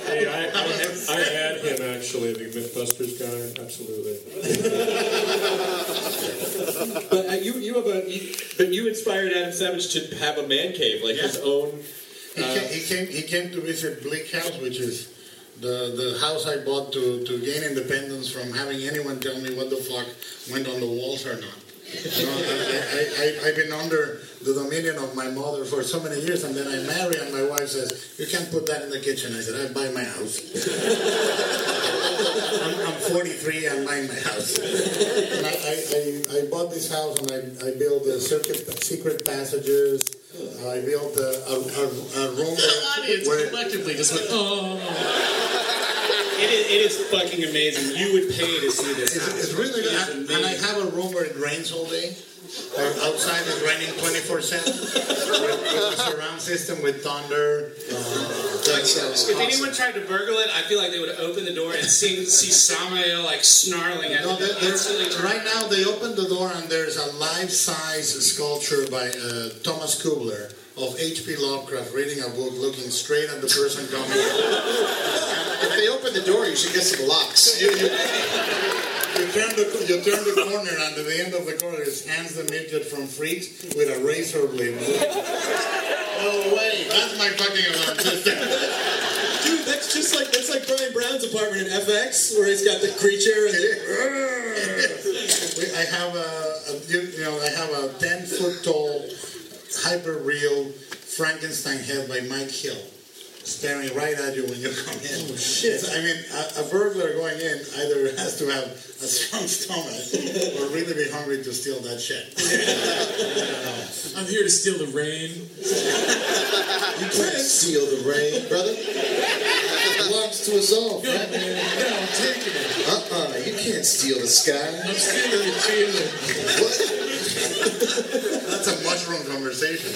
Hey, I, I, I had him actually, the MythBusters guy, absolutely. But uh, you, you have a, you, but you inspired Adam Savage to have a man cave, like his own. He, Uh, came, he came. He came to visit Bleak House, which is the the house I bought to to gain independence from having anyone tell me what the fuck went on the walls or not. You know, I, I, I, I've been under the dominion of my mother for so many years, and then I marry, and my wife says, "You can't put that in the kitchen." I said, "I buy my house." I'm, I'm 43. I'm buying my house, and I, I, I, I bought this house, and I, I built the circuit secret passages. I built a, a, a, a room audience where collectively just went, oh. It is, it is fucking amazing. You would pay to see this. It's, it's really It good. is And and I have a room where it rains all day. Or outside it's raining 24 7. With, with a surround system with thunder. That sounds If anyone tried to burgle it, I feel like they would open the door and see, see Samael like snarling at No, them. there- there's, Absolutely right now they opened the door and there's a life-size sculpture by uh, Thomas Kuebler of H.P. Lovecraft reading a book looking straight at the person coming. If they open the door, you should get some locks. You, turn the you turn the corner and at the end of the corner is Hans the Midget from Freaks with a razor blade. No way! That's my fucking alarm system. Dude, that's just like that's like Bryan Brown's apartment in FX, where he's got the creature and We- I have a, a you you know I have a ten foot tall hyper real Frankenstein head by Mike Hill staring right at you when you come in. Oh shit! I mean, a, a burglar going in either has to have a strong stomach or really be hungry to steal that shit. I'm here to steal the rain. You can't steal the rain, brother. It belongs to us all. No, man. No, I'm taking it. Uh-uh, you can't steal the sky. I'm stealing the feeling. That's a mushroom conversation.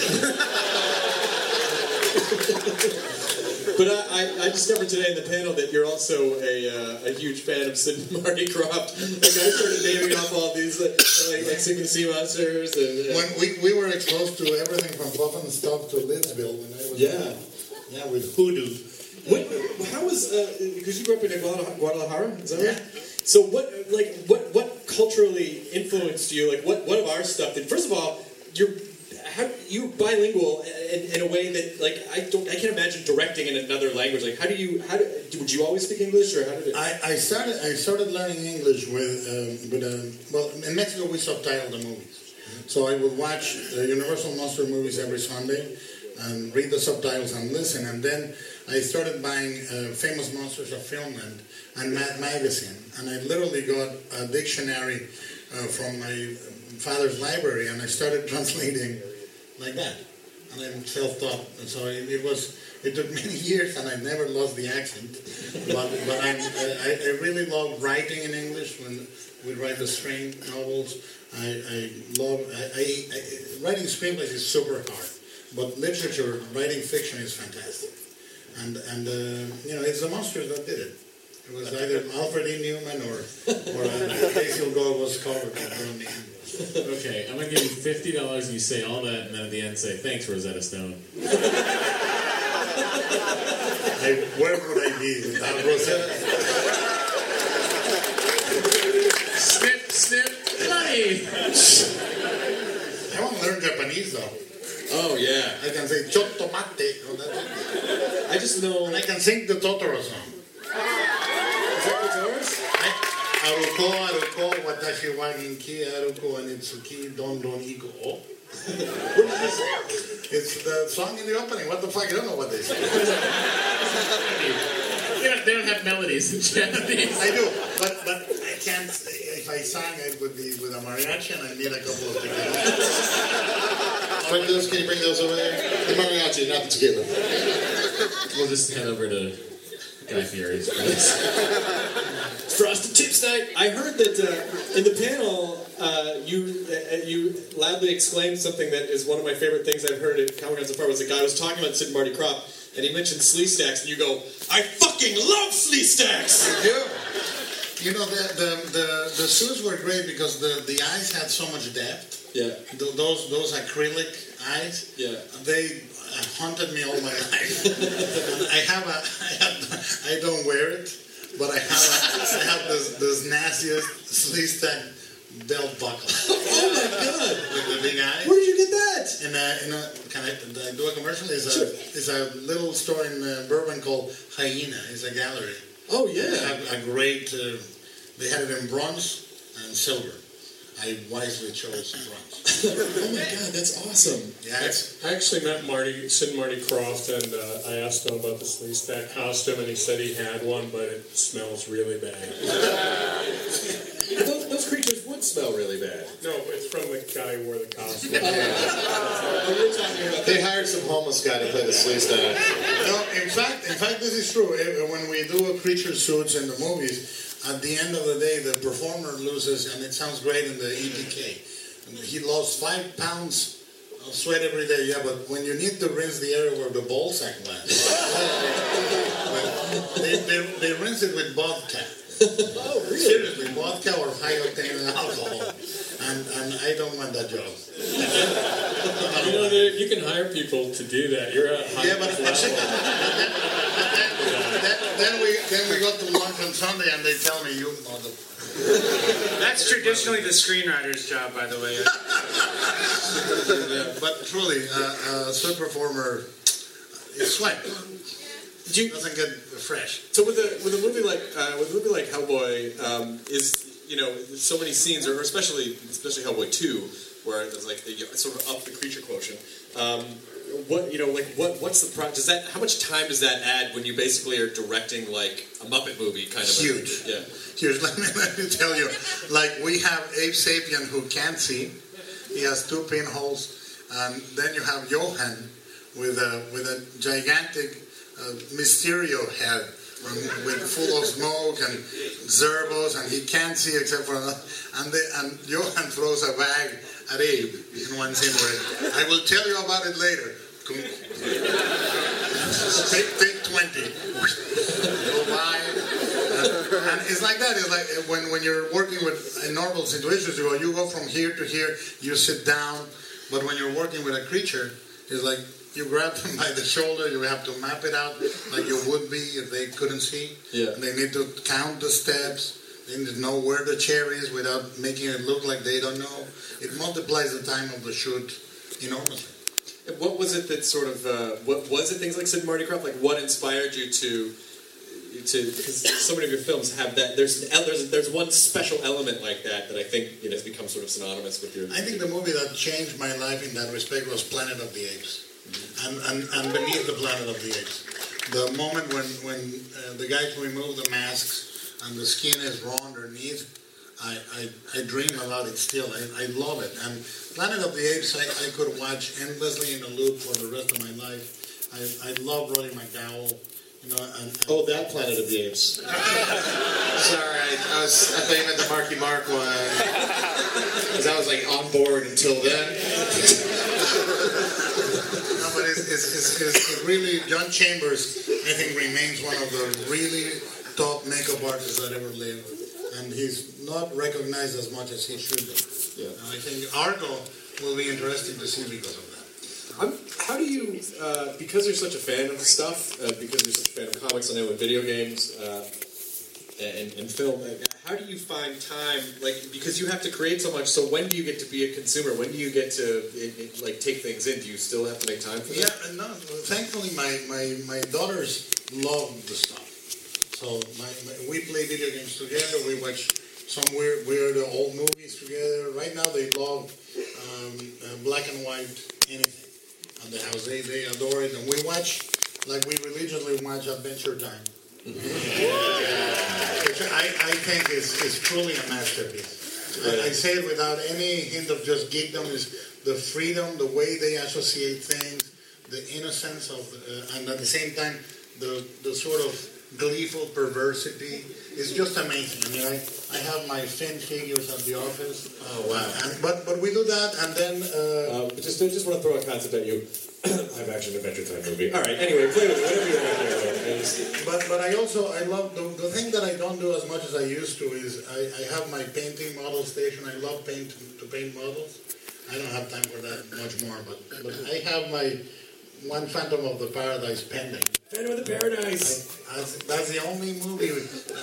But I, I, I discovered today in the panel that you're also a, uh, a huge fan of Sid and Marty Krofft. Like I started naming off all these like like, like Sigmund Sea Monsters and uh, When we, we were exposed to everything from and Stop to Lidsville when I was Yeah. yeah with Hoodoo. What, how was because you grew up in Guadalajara, is that right? So what like what what culturally influenced you? Like what what of our stuff did? First of all, you're how, you're bilingual in, in a way that like I don't I can't imagine directing in another language. Like how do you how do, would you always speak English or how did it? I, I started I started learning English with um, with um, well in Mexico we subtitled the movies, so I would watch the Universal Monster movies every Sunday and read the subtitles and listen, and then I started buying uh, Famous Monsters of Filmland and Mad Magazine, and I literally got a dictionary uh, from my father's library, and I started translating like that, and I'm self-taught, and so it, it was. It took many years, and I never lost the accent. But, but I'm, I, I really love writing in English when we write the Strain novels. I, I love I, I, I, writing screenplays is super hard, but literature, writing fiction is fantastic. And and uh, you know, it's the monsters that did it. It was either Alfred E. Neuman or or uh, Basil Gogos was covered on the end. Okay, I'm gonna give you fifty dollars and you say all that, and then at the end say thanks, Rosetta Stone. I, where would I be without Rosetta? snip, snip, money. I want to learn Japanese though. Oh yeah. I can say chotto mate. That's it. I just know. And I can sing the Totoro song. Aruko, aruko, watashi wa ginki, aruko, anitsuki, don don iko o. It's the song in the opening. What the fuck? I don't know what they say. They don't, they don't have melodies in Japanese. I do, but but I can't. If I sang, it would be with a mariachi, and I need a couple of tequilas. Bring those, can you bring those over there? The mariachi, not the tequila. We'll just head over to Guy Fieri's for this. Frosted Tips Night. I heard that uh, in the panel, uh, you uh, you loudly exclaimed something that is one of my favorite things I've heard at Comic Con so far. Was a guy was talking about Sid and Marty Krofft, and he mentioned Sleestaks, and you go, "I fucking love Sleestaks." I do. You know, the, the, the, the suits were great because the, the eyes had so much depth. Yeah. Th- Those those acrylic eyes. Yeah. They haunted me all my life. I have a I have I don't wear it, but I have a, I have this, this nastiest Sleestak belt buckle. oh my god! With the big eyes. Where did you get that? In a, in a can I, I do a commercial? It's a it's a little store in uh, Burbank called Hyena. It's a gallery. Oh They have a great. Uh, they had it in bronze and silver. I wisely chose bronze. oh my god, that's awesome. Yeah, I actually met Marty, Sid Marty Krofft, and uh, I asked him about the Sleestak costume, and he said he had one, but it smells really bad. those, those creatures would smell really bad. No, it's from the guy who wore the costume. They hired some homeless guy to play the Sleestak. no, in fact, in fact, this is true. When we do a creature suits in the movies, at the end of the day, the performer loses, and it sounds great in the EPK. He lost five pounds of sweat every day. Yeah, but when you need to rinse the area where the ball sack went, they, they, they rinse it with vodka. Oh, really? Seriously, vodka or high octane alcohol, and and I don't want that job. You know, you can hire people to do that. You're a high Yeah, but level. then, then we then we go to lunch on Sunday and they tell me you mother. That's traditionally the screenwriter's job, by the way. but truly, uh, uh, suit performer is sweat. You, doesn't get fresh. So with a with a movie like uh, with a movie like Hellboy, um, is you know so many scenes, or especially especially Hellboy two, where there's like you know, sort of up the creature quotient. Um, what you know, like what what's the pro? Does that how much time does that add when you basically are directing like a Muppet movie kind of? a- Huge. yeah. huge. let me let me tell you, like we have Abe Sapien who can't see. He has two pinholes, and then you have Johann with a with a gigantic uh, Mysterio head with full of smoke and zerbos, and he can't see except for and they, and Johann throws a bag at Abe in one scene where I will tell you about it later. Take twenty. Go by. And it's like that. It's like when, when you're working with in normal situations, you go you go from here to here, you sit down. But when you're working with a creature, it's like you grab them by the shoulder. You have to map it out like you would be if they couldn't see. Yeah. And they need to count the steps. They need to know where the chair is without making it look like they don't know. It multiplies the time of the shoot enormously. What was it that sort of uh, what was it things like Sid and Marty Krofft? Like what inspired you to to because so many of your films have that there's there's there's one special element like that that I think you know has become sort of synonymous with your. I think the movie that changed my life in that respect was Planet of the Apes, and, and, and Beneath the Planet of the Apes. The moment when when uh, the guys remove the masks and the skin is raw underneath, I, I, I dream about it still. I, I love it. And Planet of the Apes, I, I could watch endlessly in a loop for the rest of my life. I, I love Roddy McDowall. You know, and, Oh, that Planet of the Apes. Sorry, I, I was. I thought you meant the Marky Mark one. Because I was like on board until then. No, but it's, it's, it's, it's really, John Chambers, I think, remains one of the really top makeup artists that ever lived. And he's not recognized as much as he should be. Yeah. And I think Argo will be interesting to see because of that. I'm, how do you, uh, because you're such a fan of the stuff, uh, because you're such a fan of comics, I know, and video games, uh, and, and film. How do you find time? Like because you have to create so much. So when do you get to be a consumer? When do you get to it, it, like take things in? Do you still have to make time for Yeah, that? and no, thankfully my, my, my daughters love the stuff. So my, my, we play video games together. We watch some weird, weird old movies together. Right now they love um, uh, black and white anything on the house. They, they adore it. And we watch, like we religiously watch Adventure Time. Which I, I think is, is truly a masterpiece. I, I say it without any hint of just geekdom. Is the freedom, the way they associate things, the innocence of, uh, and at the same time, the the sort of gleeful perversity is just amazing. I mean, I, I have my Finn figures at the office. Oh wow! And, but but we do that, and then uh, Uh, just I just want to throw a concept at you. Live action adventure time movie. All right. Anyway, play with it. Whatever you want there. I just- But but I also I love the, the thing that I don't do as much as I used to is I, I have my painting model station. I love paint to paint models. I don't have time for that much more, but but I have my one Phantom of the Paradise pending. Phantom of the Paradise. I, that's, that's the only movie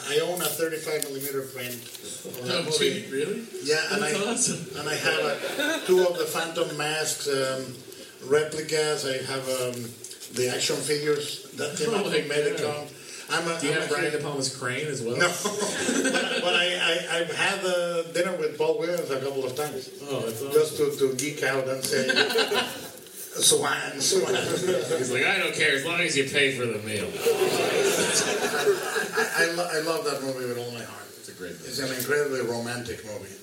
I own a 35 millimeter print. Of that Oh, movie. gee, really? Yeah, and I awesome. and I have uh, two of the Phantom masks um, replicas. I have um, the action figures that came out from my Medicom. I'm a, Do you I'm have a Brian De Palma's crane as well? No, but, but I, I, I've had uh, dinner with Paul Williams a couple of times. Oh, that's awesome. Just to, to geek out and say, Swan, Swan. He's like, I don't care as long as you pay for the meal. I, I, lo- I love that movie with all my heart. It's a great movie. It's an incredibly romantic movie.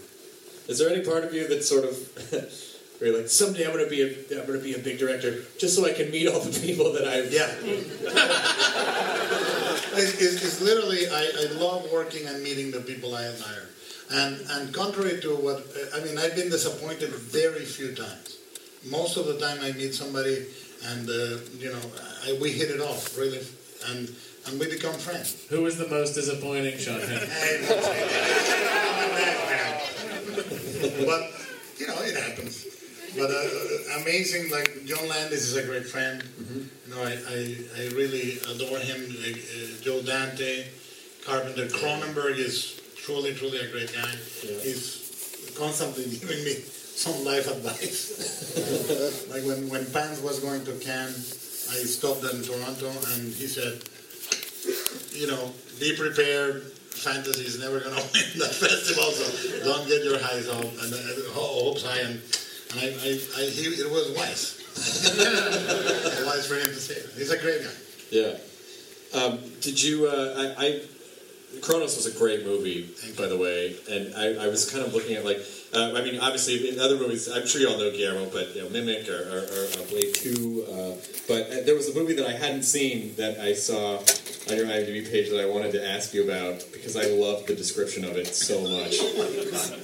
Is there any part of you that sort of where you're like someday I'm gonna be a I'm gonna be a big director just so I can meet all the people that I've Yeah. It's, it's, it's literally, I, I love working and meeting the people I admire. And, and contrary to what, I mean, I've been disappointed very few times. Most of the time I meet somebody and, uh, you know, I, we hit it off, really, and, and we become friends. Who was the most disappointing, Sean? but, you know, it happens. But uh, amazing, like John Landis is a great friend. You know, I, I, I really adore him. Uh, uh, Joe Dante, Carpenter, Cronenberg is truly, truly a great guy. He's constantly giving me some life advice. like when, when Pans was going to Cannes, I stopped in Toronto and he said, you know, be prepared. Fantasy is never going to win that festival, so don't get your highs up and uh, hopes high. And, and I, I, I, he, it was wise. wise for him to say. He's a great guy. Yeah. Um, did you? Uh, I, I Cronos was a great movie, by the way, and I, I was kind of looking at like. Uh, I mean, obviously, in other movies, I'm sure you all know Guillermo, but you know, Mimic or, or, or uh, Blade Two. Uh, but uh, there was a movie that I hadn't seen that I saw on your IMDb page that I wanted to ask you about because I loved the description of it so much.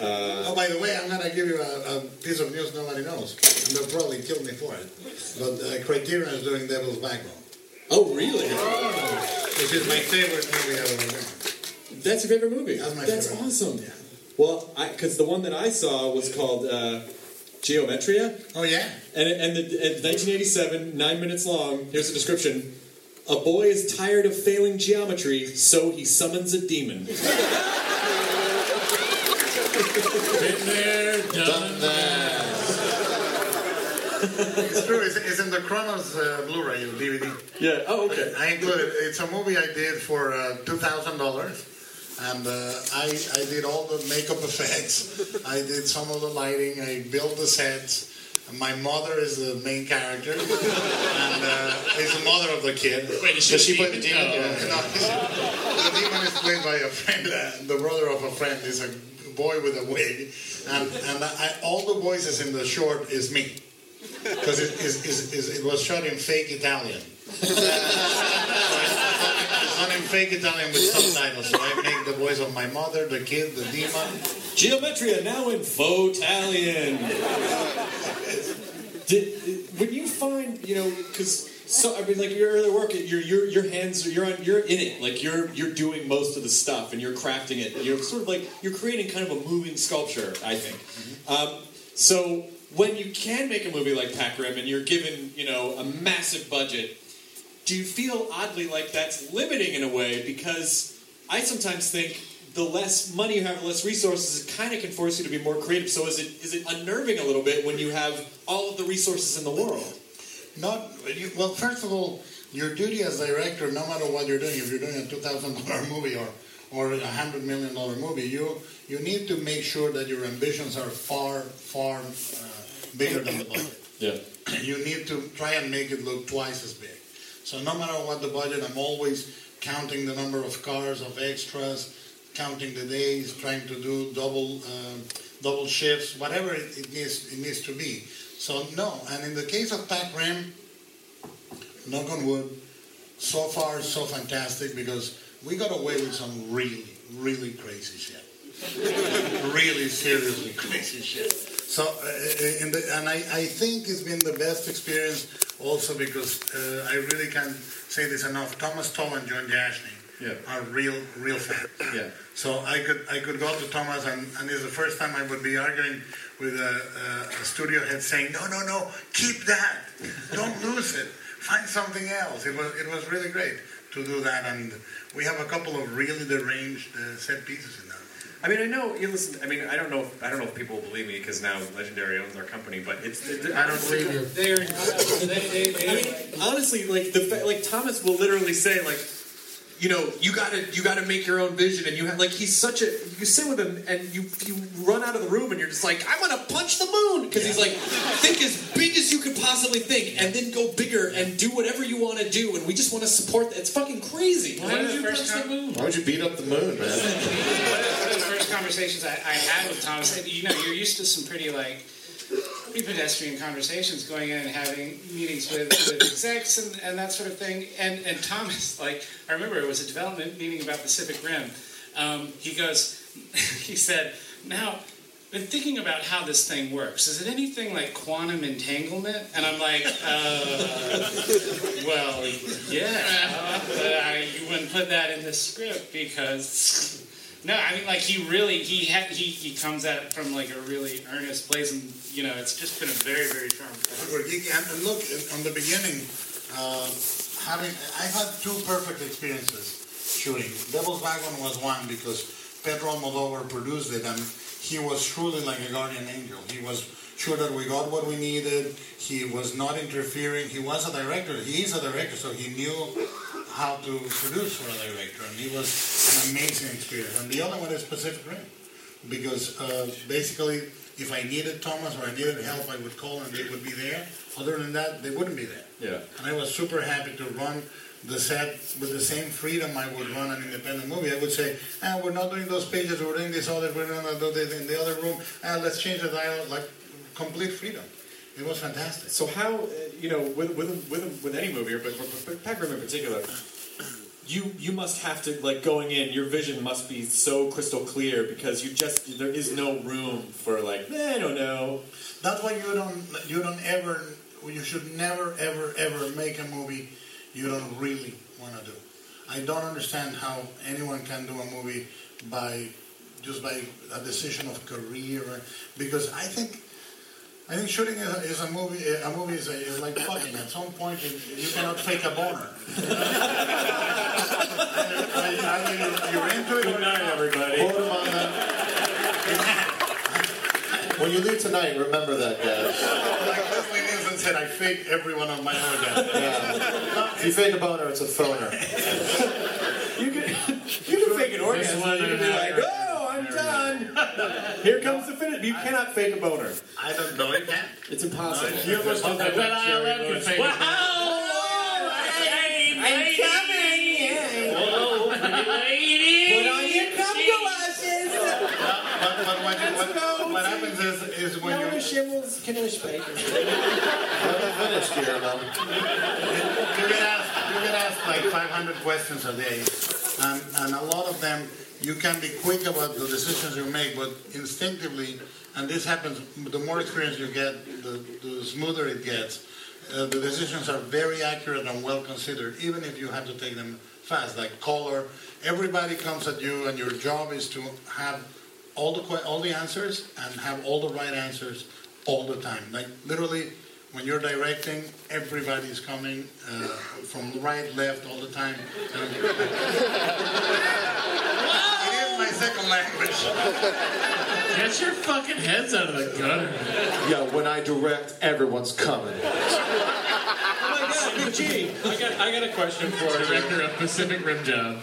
Uh, oh, by the way, I'm going to give you a, a piece of news nobody knows, and they'll probably kill me for it. But uh, Criterion is doing Devil's Backbone. Oh, really? Which is my favorite movie ever done. That's your favorite movie. That's my That's favorite. awesome. Well, because the one that I saw was called uh, Geometria. Oh yeah. And and the, and 1987, nine minutes long. Here's the description: A boy is tired of failing geometry, so he summons a demon. Been there, done that. it's true. It's, it's in the Cronos uh, Blu-ray DVD. Yeah. Oh, okay. I included. It's a movie I did for uh, two thousand dollars, and uh, I I did all the makeup effects. I did some of the lighting. I built the sets. My mother is the main character, and uh, is the mother of the kid. Wait, is she Does a play the demon? No. Yeah. No, the demon is played by a friend. Uh, the brother of a friend is a boy with a wig, and and I, all the voices in the short is me because it, is, is, is, it was shot in fake Italian. Not in fake Italian with subtitles, so I make the voice of my mother, the kid, the demon. Geometria now in faux Italian. Did, when you find, you know, because so I mean, like your earlier work, your your your hands, you're on, you're in it. Like you're you're doing most of the stuff, and you're crafting it. You're sort of like you're creating kind of a moving sculpture. I think. Um, so when you can make a movie like Pac Rim, and you're given, you know, a massive budget, do you feel oddly like that's limiting in a way because I sometimes think the less money you have, the less resources, it kind of can force you to be more creative. So is it is it unnerving a little bit when you have all of the resources in the world? Not well. First of all, your duty as director, no matter what you're doing, if you're doing a two thousand dollar movie or or a hundred million dollar movie, you you need to make sure that your ambitions are far far uh, bigger than the budget. Yeah. You need to try and make it look twice as big. So no matter what the budget, I'm always counting the number of cars, of extras, counting the days, trying to do double um, double shifts, whatever it, needs it needs to be. So no, and in the case of Pac Rim, knock on wood, so far so fantastic because we got away with some really really crazy shit, really seriously crazy shit. So, uh, in the, and I, I think it's been the best experience also because uh, I really can't say this enough. Thomas Tull and Jon Jashni Yeah. are real, real fans. Yeah. So I could I could go to Thomas and, and it's the first time I would be arguing with a, a, a studio head saying, no, no, no, keep that, don't lose it, find something else. It was it was really great to do that, and we have a couple of really deranged uh, set pieces. I mean, I know you listen. I mean, I don't know. If, I don't know if people will believe me because now Legendary owns our company. But it's. It, I don't believe you. They're, they, they, they, I mean, honestly, like the fa- like Thomas will literally say like, you know, you gotta you gotta make your own vision, and you have like he's such a you sit with him and you you run out of the room and you're just like I'm gonna punch the moon because he's like think as big as you could possibly think and then go bigger and do whatever you want to do and we just want to support that. It's fucking crazy. Why did you punch the moon? Why would you beat up the moon, man? conversations I, I had with Thomas, you know, you're used to some pretty like pretty pedestrian conversations, going in and having meetings with, with execs and, and that sort of thing. And and Thomas, like I remember it was a development meeting about the Pacific Rim. Um, he goes, he said, now. Been thinking about how this thing works. Is it anything like quantum entanglement? And I'm like, uh, well, yeah, but I, you wouldn't put that in the script because no, I mean like he really he ha- he he comes at it from like a really earnest place, and you know it's just been a very very charming. And, look, on the beginning, uh, having I had two perfect experiences shooting. Devil's Wagon was one because Pedro Almodovar produced it, and he was truly like a guardian angel. He was sure that we got what we needed. He was not interfering. He was a director. He is a director, so he knew how to produce for a director, and he was an amazing experience. And the other one is Pacific Rim, because uh, basically, if I needed Thomas or I needed help, I would call and they would be there. Other than that, they wouldn't be there. Yeah. And I was super happy to run the set with the same freedom I would run an independent movie. I would say, ah, we're not doing those pages, we're doing this other, we're going to do this in the other room, ah, let's change the dialogue, like complete freedom. It was fantastic. So how uh, you know with with with with any movie, but but Pac Rim in particular, you you must have to like going in. Your vision must be so crystal clear because you just there is no room for like eh, I don't know. That's why you don't you don't ever you should never ever ever make a movie you don't really want to do. I don't understand how anyone can do a movie by just by a decision of career because I think I think shooting is a, is a movie. A movie is, a, is like fucking. At some point, you, you cannot fake a boner. Either you're into it. Good night, everybody. Quote him on that. When you leave tonight, remember that, guys. Like Leslie Nielsen said, I fake every one of my orgasms. Yeah. If you fake a boner, it's a phoner. You can you can fake an orgasm. You can be uh, like, oh, I'm done. Here comes the finish. You cannot fake a boner. I don't know. You can't. It's impossible. You must have that But I Jerry you Bush. fake it. I'm coming. Put on your cum galoshes. But, but what, what, what happens is, is when you Schimmels, Knischbeck. Finished here, though. you get asked, you get asked like 500 questions a day, and, and a lot of them you can be quick about the decisions you make, but instinctively, and this happens, the more experience you get, the, the smoother it gets. Uh, the decisions are very accurate and well considered, even if you have to take them fast. Like color, everybody comes at you, and your job is to have all the all the answers and have all the right answers all the time. Like literally, when you're directing, everybody's coming uh, from right, left all the time. language. Get your fucking heads out of the gutter. Yeah, when I direct, everyone's coming. Oh my God, Big G. I got, I got a question for you. Director of Pacific Rim Job.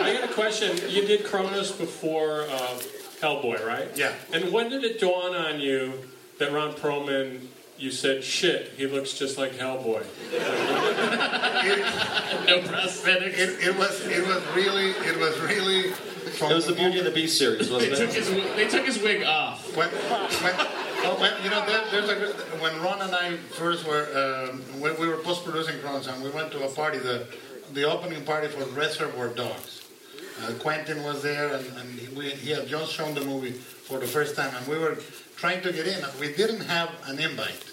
I got a question. You did Cronos before uh, Hellboy, right? Yeah. And when did it dawn on you that Ron Perlman, you said, shit, he looks just like Hellboy? no prosthetics. It, it was it was really it was really. It was the Beauty and the Beast series, They wasn't took it? his they took his wig off. When, when, oh, when, you know, there, there's a, when Ron and I first were, um, when we were post-producing Crohn's and we went to a party, the, the opening party for Reservoir Dogs. Uh, Quentin was there and, and he, we, he had just shown the movie for the first time and we were trying to get in and we didn't have an invite.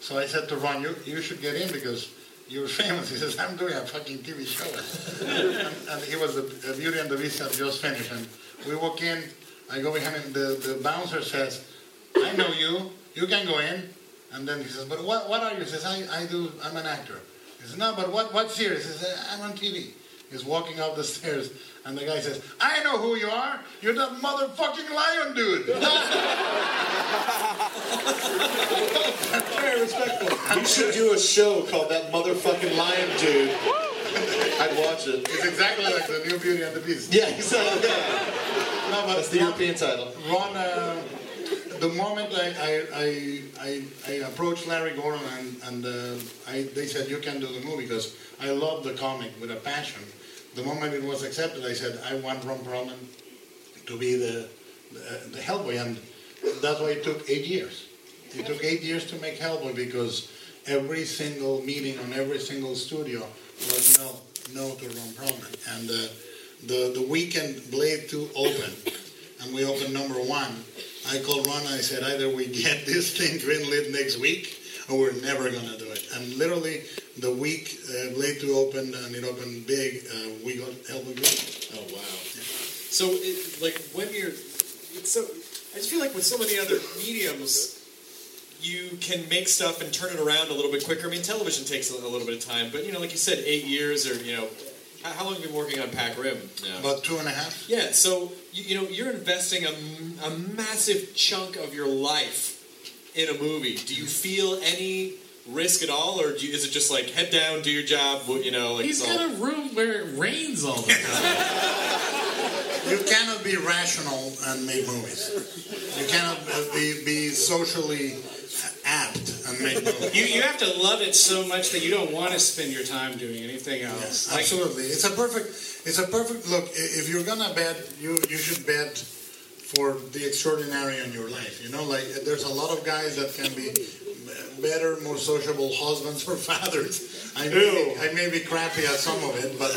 So I said to Ron, you, you should get in because you're famous. He says, I'm doing a fucking TV show. and, and he was, the, Beauty and the Beast had just finished. And we walk in, I go behind him, the, the bouncer says, I know you, you can go in. And then he says, but what, what are you? He says, I, I do, I'm an actor. He says, no, but what, what series? He says, I'm on TV. He's walking up the stairs, and the guy says, I know who you are. You're that motherfucking lion dude. That's Very respectful. You should do a show called That Motherfucking Lion Dude. I'd watch it. It's exactly like the new Beauty and the Beast. Yeah, exactly. No, but That's the Ron- European title. Ron, uh, the moment I, I, I, I, I approached Larry Gordon and, and uh, I, they said, you can do the movie because I love the comic with a passion. The moment it was accepted, I said, I want Ron Perlman to be the, the, the Hellboy. And that's why it took eight years. It took eight years to make Hellboy because every single meeting on every single studio was no, no to Ron Perlman. And uh, the, the weekend Blade 2 opened, and we opened number one, I called Ron and I said, either we get this thing greenlit next week, or we're never going to do it. And literally, the week uh, Blade 2 opened, and it opened big, uh, we got Hellboy green. Oh wow. So, it, like when you're, it's so I just feel like with so many other mediums, you can make stuff and turn it around a little bit quicker. I mean, television takes a, a little bit of time, but you know, like you said, eight years or you know, how, how long have you been working on Pac Rim now? About two and a half. Yeah, so you, you know you're investing a massive chunk of your life in a movie. Do you feel any risk at all, or do you, is it just like head down, do your job? You know, like He's it's all- got a room where it rains all the time. You cannot be rational and make movies. You cannot be, be socially apt and make movies. You, you have to love it so much that you don't want to spend your time doing anything else. Like- Absolutely, it's a perfect. It's a perfect look. If you're gonna bet, you you should bet for the extraordinary in your life. You know, like there's a lot of guys that can be better, more sociable husbands or fathers. I may, I may be crappy at some of it, but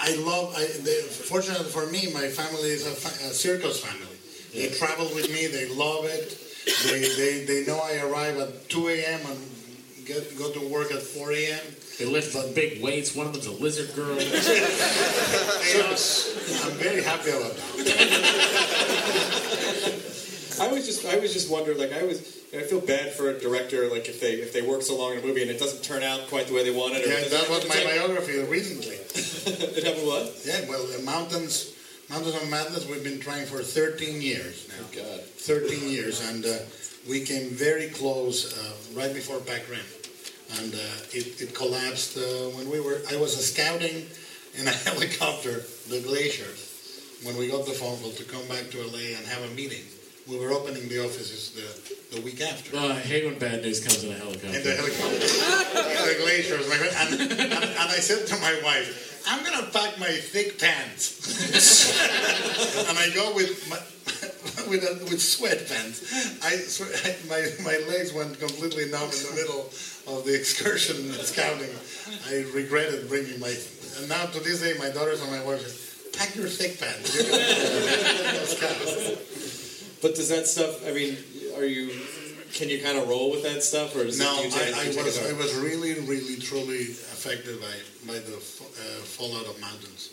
I love. I, they, fortunately for me, my family is a, fa- a circus family. They travel with me. They love it. They, they, they know I arrive at 2 a.m. and get go to work at 4 a.m. They lift big weights. One of them's a lizard girl. I'm very happy about that. I was just I was just wondering like I was I feel bad for a director like if they if they work so long in a movie and it doesn't turn out quite the way they wanted. Or Yeah, it that was my like- biography recently. it happened what? Yeah, well, the Mountains, Mountains of Madness, we've been trying for 13 years now. God. 13 years, and uh, we came very close uh, right before Pac Rim. And uh, it, it collapsed uh, when we were, I was scouting in a helicopter, the glaciers, when we got the phone call to come back to LA and have a meeting. We were opening the offices the, the week after. Oh, I hate when bad news comes in a helicopter. in the helicopter, the glaciers. And, and, and I said to my wife, "I'm gonna pack my thick pants," and I go with my, with a, with sweatpants. I, I my my legs went completely numb in the middle of the excursion and scouting. I regretted bringing my. And now to this day, my daughters and my wife say, "Pack your thick pants." You're. But does that stuff? I mean, are you? Can you kind of roll with that stuff, or is No, it, you take, I, I you was I was really really truly affected by by the uh, fallout of mountains,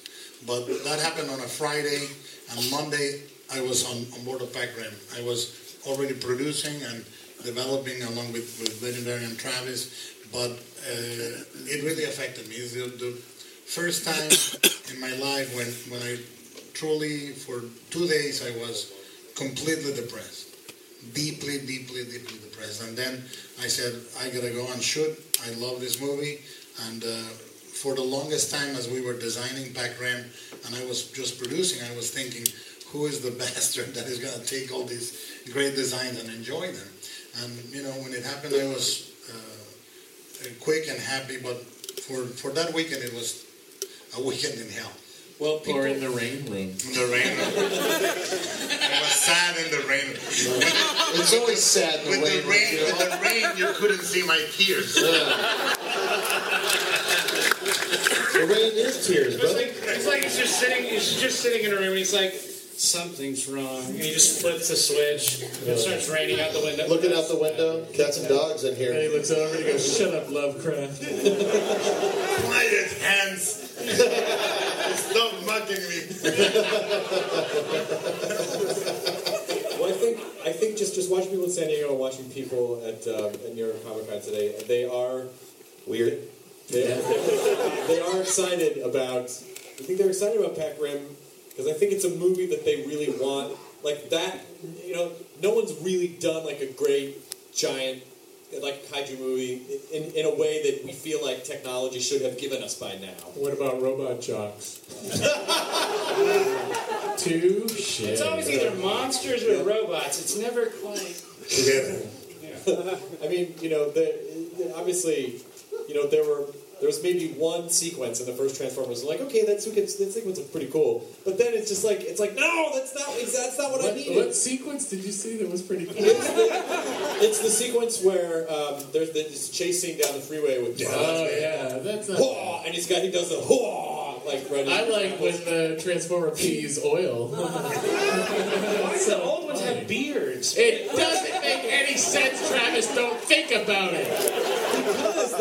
but that happened on a Friday, and Monday I was on, on board of Pac Rim. I was already producing and developing along with, with Legendary and Travis, but uh, it really affected me. It's the, first time in my life when when I truly for two days I was completely depressed, deeply, deeply, deeply depressed. And then I said, I gotta go and shoot. I love this movie, and uh, for the longest time, as we were designing Pac Rim, and I was just producing, I was thinking, who is the bastard that is gonna take all these great designs and enjoy them? And you know, when it happened, I was uh, quick and happy, but for for that weekend, it was a weekend in hell. Well, or in the rain room. In the rain room. I was sad in the rain room. It's always sad in the with the rain. room, With the rain, you couldn't see my tears. The rain is tears, It's brother. like, it's like he's just sitting. He's just sitting in a room. and He's like, something's wrong, and he just flips the switch. and It starts raining out the window. Looking out the window, cats and dogs in here. he looks over and he goes, "Shut up, Lovecraft." Quiet, hands. Stop mugging me. Well, I think I think just just watching people in San Diego and watching people at um, at New York Comic Con today, they are weird. They, they are excited about. I think they're excited about Pac Rim because I think it's a movie that they really want. Like that, you know, no one's really done like a great giant like kaiju movie in, in a way that we feel like technology should have given us by now. What about robot jocks? Two shit. It's always either monsters or robots. It's never quite. Together. I mean, you know, the, the- obviously, you know, there were there was maybe one sequence in the first Transformers. Like, okay, that sequence, that sequence is pretty cool, but then it's just like it's like, no, that's not that's not what, I What, needed. what sequence did you see that was pretty cool? It's the sequence where um, there's the, this chase scene down the freeway with Oh yeah, that's not. Whoa, and he's got he does the whoa, like right. I like when the Transformer pees oil. the old ones have beards. It doesn't make any sense, Travis. Don't think about it.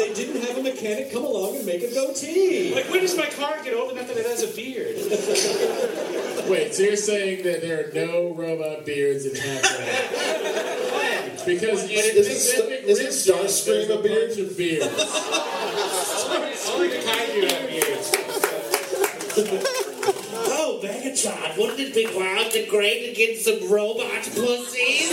Because they didn't have a mechanic come along and make a goatee. Like, when does my car get old enough that it has a beard? Wait, so you're saying that there are no robot beards in Half Because in Isn't Pacific Sta- isn't Rim Starscream a beard? bunch of beards. Only the kaiju have beards. Oh, Megatron, wouldn't it be wild to great to get some robot pussies?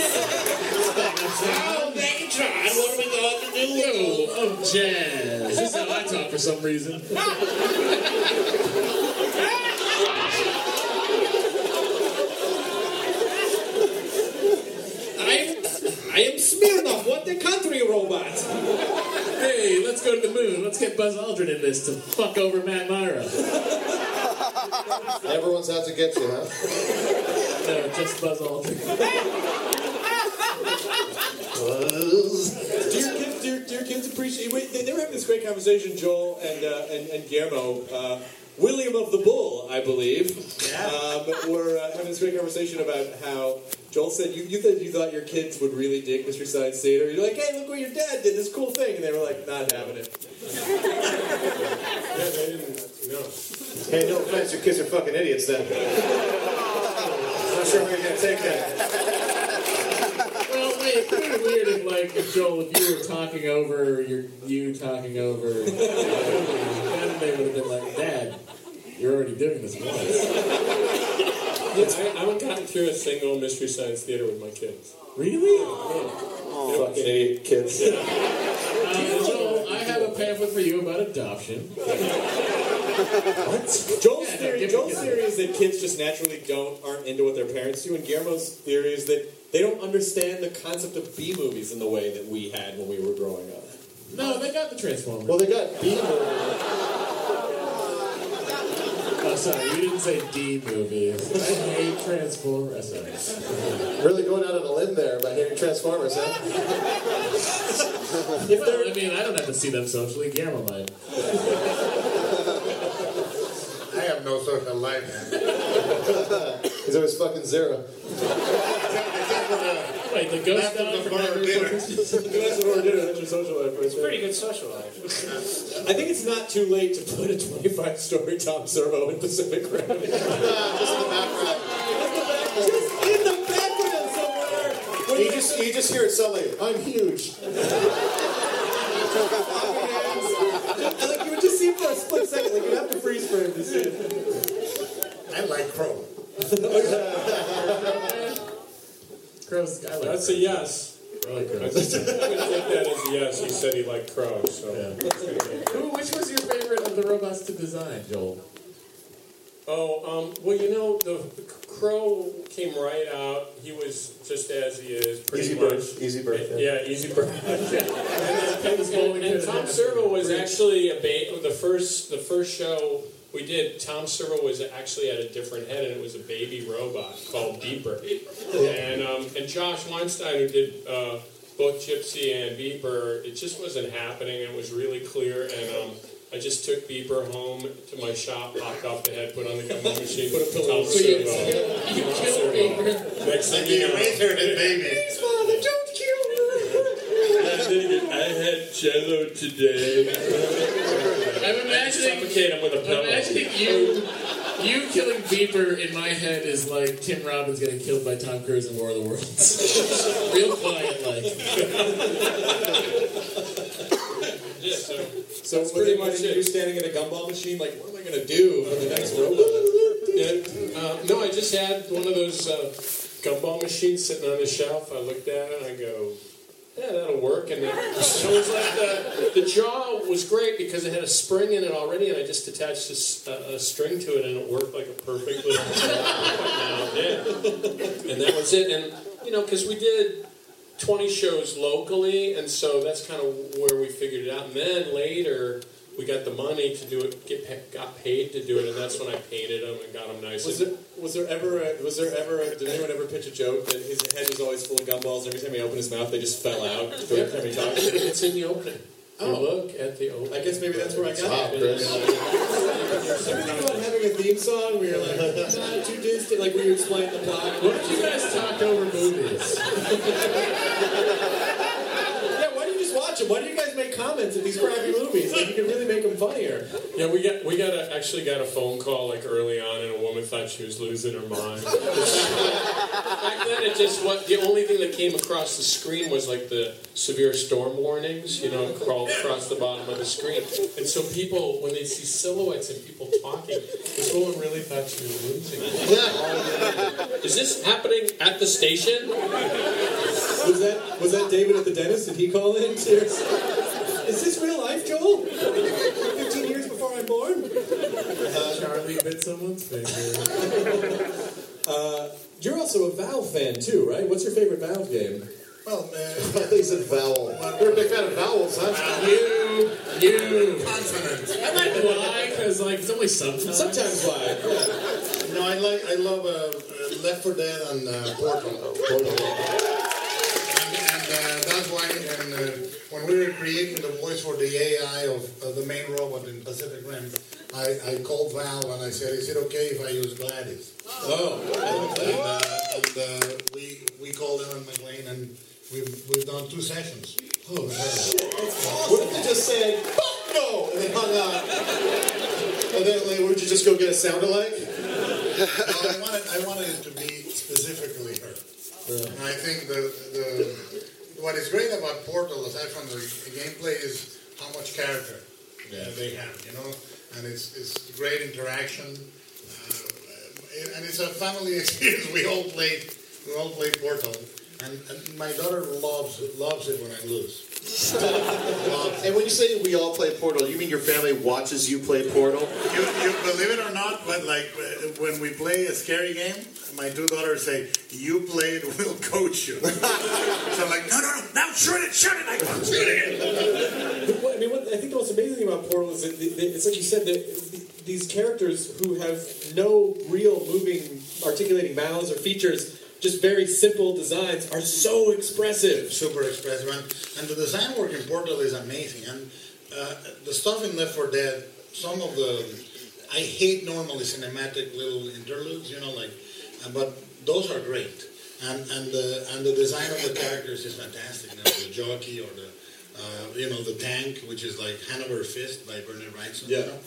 oh, Megatron, what are we going to do? Oh jazz. This is how I talk for some reason. I am, I am Smirnoff, what the country robot? Hey, let's go to the moon. Let's get Buzz Aldrin in this to fuck over Matt Mira. Everyone's out to get you, huh? No, just Buzz Aldrin. Dear kids, dear, dear kids, appreciate. Wait, they, they were having this great conversation, Joel and uh, and, and Guillermo. Uh, William of the Bull, I believe, um, were uh, having this great conversation about how Joel said you, you said you thought your kids would really dig Mystery Science Theater. You're like, hey, look what your dad did, this cool thing, and they were like, not having it. Yeah, they didn't. No. Hey, no offense, your kids are fucking idiots then. Not sure we're gonna take that. Well, wait, it's kind of weird if, like, Joel, if you were talking over your, you talking over, then they would have been like, Dad, you're already doing this once. Yeah, I, I haven't gotten through a single Mystery Science Theater with my kids. Really? Fucking idiot kids. Uh, Joel, I have a pamphlet for you about adoption. What? Joel's Yeah, theory, Joel's theory is that kids just naturally don't aren't into what their parents do, and Guillermo's theory is that they don't understand the concept of B movies in the way that we had when we were growing up. No, they got the Transformers. Well, they got B movie. Oh, sorry, you didn't say D movies. I hate Transformers. Sorry. Really going out on a limb there by hating Transformers, huh? If they're, I mean, I don't have to see them socially. Guillermo might. I have no social life. Because it was fucking zero. Wait, the ghost After dog from bar Nightmare dinner. Before Christmas? That's what we're doing. That's your social life. It's pretty good social life. I think it's not too late to put a 25 story Tom Servo in Pacific Rim. Just in the background Just in the background somewhere. When You just, you just hear it suddenly. I'm huge. like you would just see it for a split second. Like you'd have to freeze frame to see it. I like Crow. Crows. I like That's a yes. I like I'm crows. gonna take that as a yes. He said he liked crows, so. Who? Which was your favorite of the robots to design, Joel? Oh, um, well, you know, the crow came right out. He was just as he is, pretty Easy much. birth. Easy birth. Yeah, easy birth. and, and, and Tom Servo was actually a ba- the first the first show we did. Tom Servo was actually at a different head, and it was a baby robot called Beeper. And um, and Josh Weinstein, who did uh, both Gypsy and Beeper, it just wasn't happening. It was really clear, and um, I just took Beeper home to my shop, popped off the head, put on the gumball machine, put a pillow So you- Servo. you Tom killed Beeper? Next thing you know, baby. Please, Father, don't kill her. I had Jello today. I'm imagining. Suffocate him with a pillow. Imagining you, you killing Beeper in my head is like Tim Robbins getting killed by Tom Cruise in War of the Worlds. Real quiet, like. So, That's pretty pretty much much it. You standing in a gumball machine, like, what am I going to do for the next robot? Yeah, uh, no, I just had one of those uh, gumball machines sitting on the shelf. I looked at it and I go, yeah, that'll work. And it, so it was like the, the jaw was great because it had a spring in it already, and I just attached a string to it, and it worked like a perfect little yeah. And that was it. And, you know, because we did 20 shows locally, and so that's kind of where we figured it out. And then later, we got the money to do it, get pa- got paid to do it, and that's when I painted them and got them nice. Was there, was there ever a, was there ever a, did anyone ever pitch a joke that his head was always full of gumballs and every time he opened his mouth they just fell out every time he talked? It's in the opening. You Oh. look at the opening. I guess maybe that's where I got Wow, it. Chris. Everything about having a theme song where you're like, not too distant, like we you explain the plot. What if you guys talked over movies? yeah, why do you just watch them? Why do you guys make comments at these crappy movies? Like, you can really make them funnier. Yeah, we got we got a, actually got a phone call like early on, and a woman thought she was losing her mind. Back then, it just what the only thing that came across the screen was like the severe storm warnings, you know, crawl across the bottom of the screen. And so people, when they see silhouettes and people talking, this woman really thought she was losing. it. Is this happening at the station? Was that was that David at the dentist? Did he call in? Seriously? Is this real life, Joel? 15 years before I'm born? Charlie bit someone's finger. Uh, you're also a Valve fan too, right? What's your favorite Valve game? Well, man. He said vowel. You're a big fan of vowels, huh? You, you. Confident. I might lie because like it's only sometimes. Sometimes why? Yeah. No, I like I love uh, uh, Left 4 Dead and uh, Portal. Portal. Uh, that's why and, uh, when we were creating the voice for the AI of uh, the main robot in Pacific Rim, I, I called Valve and I said, "Is it okay if I use GLaDOS?" Oh, And, uh, and we we called Ellen McLain and we've we've done two sessions. Oh shit! What if they just said "fuck no" and they hung up? And then, like, would you just go get a sound alike? No, I wanted, I wanted it to be specifically her. And I think the, the what is great about Portal, aside from the, gameplay, is how much character they have, you know, and it's it's great interaction, uh, and it's a family experience. We all play we all play Portal, and, and my daughter loves loves it when I lose. And when you say we all play Portal, you mean your family watches you play Portal? You, you believe it or not, but like uh, when we play a scary game, my two daughters say, "You played, we'll coach you." so I'm like, "No, no, no! Now shoot it, shoot it! I can't shoot it!" What, I mean, what, I think the most amazing thing about Portal is that the, the, it's like you said that these characters who have no real moving, articulating mouths or features, just very simple designs, are so expressive. Super expressive, and, and the design work in Portal is amazing. And uh, the stuff in Left 4 Dead, some of the I hate normally cinematic little interludes, you know, like, uh, but those are great. And and the and the design of the characters is fantastic. You know, the jockey or the uh, you know the tank, which is like Hanover Fist by Bernard Wrightson. Yeah. You know?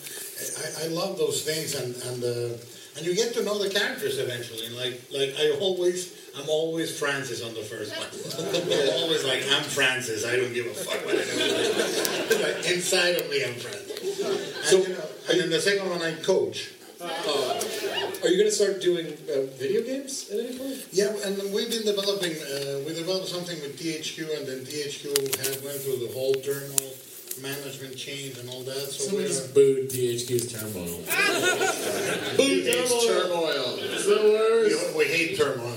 I, I love those things, and and uh, and you get to know the characters eventually. And like like I always. I'm always Francis on the first one. I'm always like, I'm Francis. I don't give a fuck what anyone like, Inside of me, I'm Francis. And, you know, and in the second one, I'm coach. Are you going to start doing uh, video games at any point? Yeah, and we've been developing. Uh, we developed something with THQ, and then THQ had went through the whole turmoil, management change, and all that. So Somebody we're just booed THQ's turmoil. Booed It's turmoil. It's the worst. We, we hate turmoil.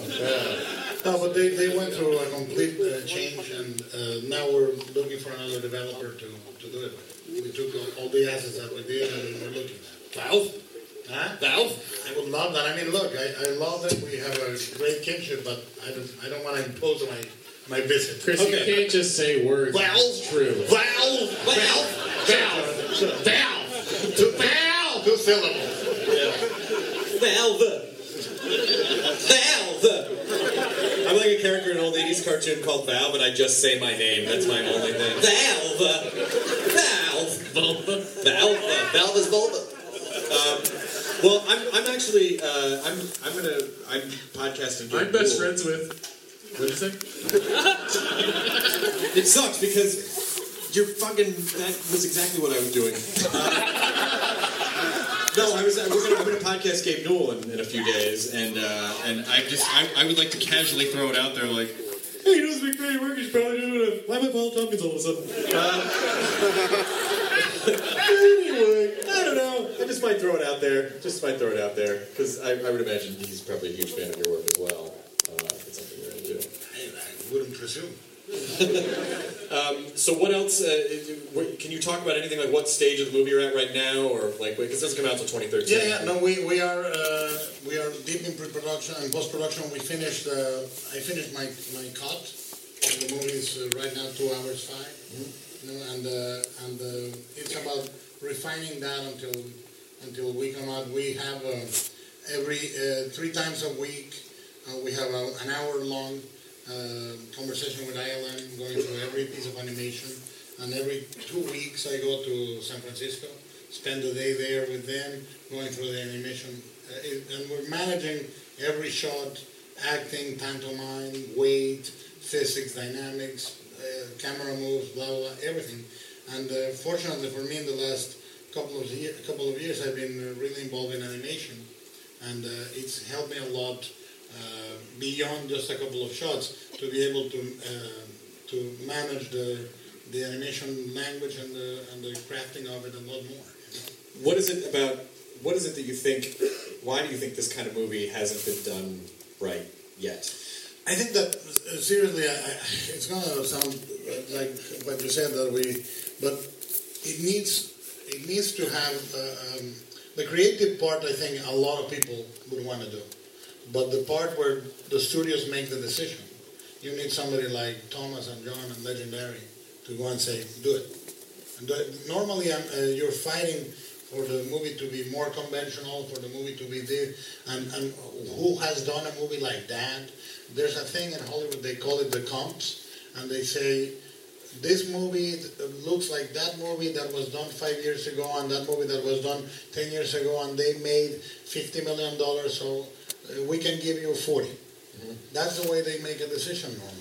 No, but they, they went through a complete uh, change, and uh, now we're looking for another developer to, to do it. We took all, all the assets that we did, and we're looking. Valve? Huh? Valve? I would love that. I mean, look, I, I love that we have a great kinship, but I don't I don't want to impose my my visit. Chris, you can't just say words. Valve. It's true. Valve, Valve, Valve, Valve, two, Valve, two syllables. Valve. Valve. I'm like a character in an old 80s cartoon called Valve, and I just say my name. That's my only thing. Valve. Valve. Vulva. Valve. Valve is vulva. Um, well, I'm, I'm actually, uh, I'm, I'm gonna, I'm podcasting. I'm best friends with. What did you say? It sucks because you're fucking. That was exactly what I was doing. no, I was. We're gonna, gonna podcast Gabe Newell in, in a few days, and uh, and I just I, I would like to casually throw it out there, like, hey, he doesn't speak great work. He's probably doing it. Why am I Paul Tompkins all of a sudden? Anyway, I don't know. I just might throw it out there. Just might throw it out there because I, I would imagine he's probably a huge fan of your work as well. Uh, if it's something you're into. I wouldn't presume. Um, so what else? Uh, can you talk about anything like what stage of the movie you're at right now, or like because this doesn't come out until 2013? Yeah, yeah. No, we we are uh, we are deep in pre-production and post-production. We finished. Uh, I finished my my cut. The movie is uh, right now two hours 5 You know, and uh, and uh, it's about refining that until until we come out. We have uh, every uh, three times a week. Uh, we have an hour long conversation with ILM, going through every piece of animation. And every two weeks, I go to San Francisco, spend a day there with them, going through the animation. Uh, and we're managing every shot, acting, pantomime, weight, physics, dynamics, uh, camera moves, blah, blah, blah, everything. And uh, fortunately for me, in the last couple of, year, couple of years, I've been uh, really involved in animation. And uh, it's helped me a lot beyond just a couple of shots to be able to uh, to manage the the animation language and the and the crafting of it a lot more. What is it about? What is it that you think? Why do you think this kind of movie hasn't been done right yet? I think that uh, seriously, I, I, it's gonna sound uh, like what you said that we, but it needs it needs to have uh, um, the creative part. I think a lot of people would want to do, but the part where the studios make the decision, you need somebody like Thomas and Jon and Legendary to go and say, do it. And normally, uh, you're fighting for the movie to be more conventional, for the movie to be this, and, and who has done a movie like that? There's a thing in Hollywood, they call it the comps, and they say, this movie looks like that movie that was done five years ago, and that movie that was done 10 years ago, and they made $50 million, so we can give you 40. That's the way they make a decision normally.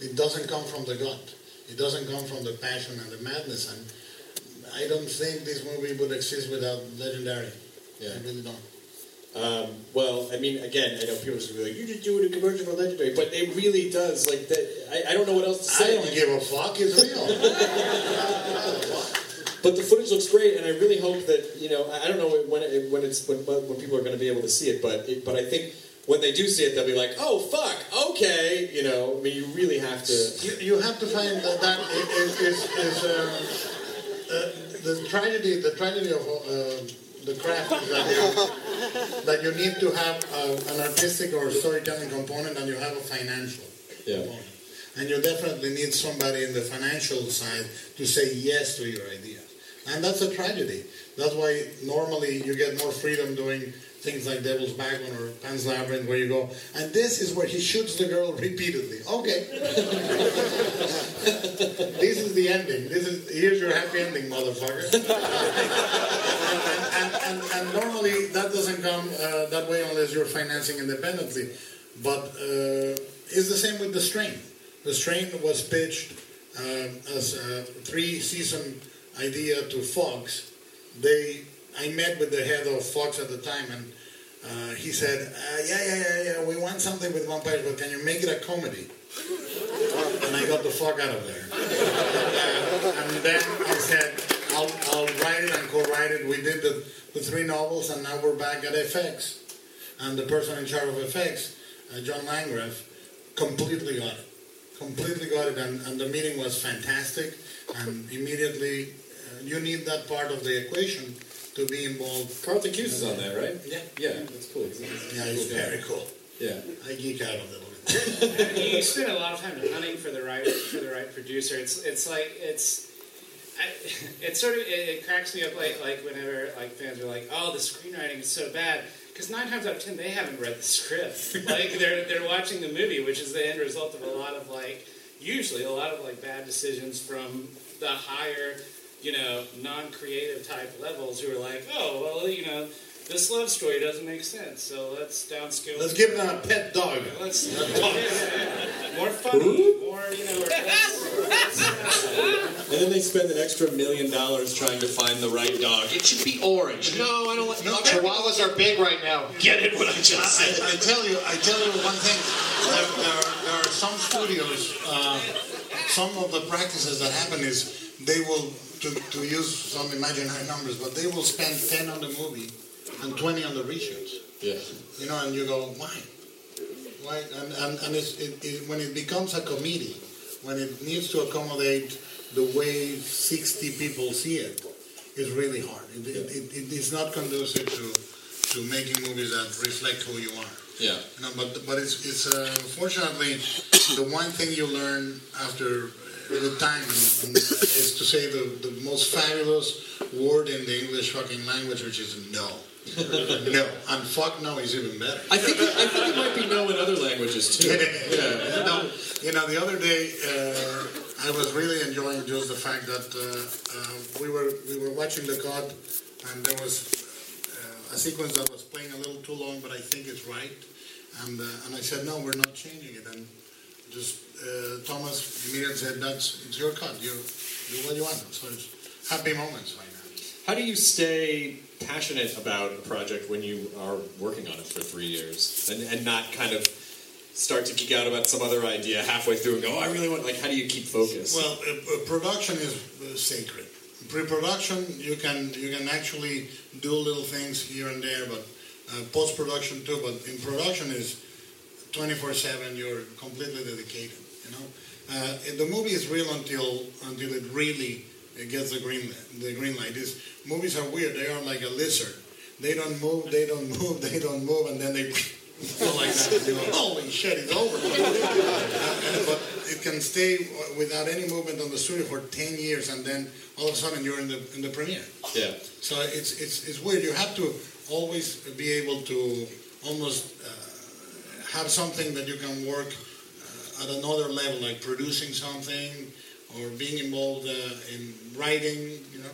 It doesn't come from the gut. It doesn't come from the passion and the madness. And I don't think this movie would exist without Legendary. Yeah. I really don't. Um, well, I mean, again, I know people are be like, "You're just doing a commercial for Legendary," but it really does. Like that, I, I don't know what else to say. I don't give a fuck. It's real. But the footage looks great, and I really hope that you know. I don't know when it, when it's when, when people are going to be able to see it, but it, but I think when they do see it, they'll be like, "Oh fuck, okay," you know. I mean, you really have to. You, you have to find that that is, is, is um, uh, the tragedy. The tragedy of uh, the craft is that you, that you need to have uh, an artistic or storytelling component, and you have a financial. Yeah. And you definitely need somebody in the financial side to say yes to your ideas. And that's a tragedy. That's why normally you get more freedom doing things like Devil's Backbone or Pan's Labyrinth, where you go, and this is where he shoots the girl repeatedly. Okay. this is the ending. This is here's your happy ending, motherfucker. and, and, and, and normally that doesn't come uh, that way unless you're financing independently. But uh, it's the same with the strain. The strain was pitched um, as a three-season idea to Fox. They, I met with the head of Fox at the time, and uh, he said, uh, yeah, yeah, yeah, yeah, we want something with vampires, but can you make it a comedy? And I got the fuck out of there. and then I said, I'll, I'll write it and co-write it. We did the, the three novels, and now we're back at FX. And the person in charge of FX, uh, John Landgraf, completely got it. Completely got it, and, and the meeting was fantastic. And immediately, you need that part of the equation to be involved. Carlton Cuse is on that, right? Yeah. Yeah, that's cool. He's- he's- Yeah, he's cool very cool. Yeah. I geek out a little. you spend a lot of time hunting for the right for the right producer. It's it's like it's. I, it sort of it, it cracks me up like like whenever like fans are like, oh, the screenwriting is so bad because nine times out of ten they haven't read the script. like they're they're watching the movie, which is the end result of a lot of like usually a lot of like bad decisions from the higher you know non-creative type levels who are like, oh well you know this love story doesn't make sense, so let's downscale. Let's give them a pet dog. Let's more funny, more you know. And then they spend an extra million dollars trying to find the right dog. It should be orange. No, I don't like. No, Chihuahuas are big right now. Get it? What I just said. I, I tell you, I tell you one thing. There, there, are, there are some studios. Uh, some of the practices that happen is they will, to, to use some imaginary numbers, but they will spend ten on the movie and twenty on the reshoots. Yeah. You know, and you go, why? Why? And and, and it's, it, it, when it becomes a committee, when it needs to accommodate the way sixty people see it, it's really hard. It, it, it, is not conducive to to making movies that reflect who you are. Yeah. No, but but it's it's uh, fortunately the one thing you learn after the time is to say the, the most fabulous word in the English fucking language, which is no. no. And fuck no is even better. I think it, I think it might be no in other languages too. Yeah. no, you know, the other day uh, I was really enjoying just the fact that uh, uh, we were we were watching the COD, and there was uh, a sequence that was playing a little too long, but I think it's right. And uh, and I said, no, we're not changing it. And just uh, Thomas immediately said, that's it's your cut. You do what you want. So it's happy moments right now. How do you stay passionate about a project when you are working on it for three years and, and not kind of start to geek out about some other idea halfway through and go, oh, I really want, like, how do you keep focus? Well, uh, uh, production is uh, sacred. Pre-production, you can you can actually do little things here and there, but uh, post-production too. But in production is 24/7. You're completely dedicated. You know, uh, the movie is real until until it really uh, gets the green the green light. These movies are weird. They are like a lizard. They don't move. They don't move. They don't move, and then they. go like that. Go, Holy shit, it's over. Uh, but it can stay without any movement on the studio for 10 years and then all of a sudden you're in the in the premiere. yeah. So it's it's it's weird. You have to always be able to almost uh, have something that you can work at another level, like producing something or being involved uh, in writing. You know,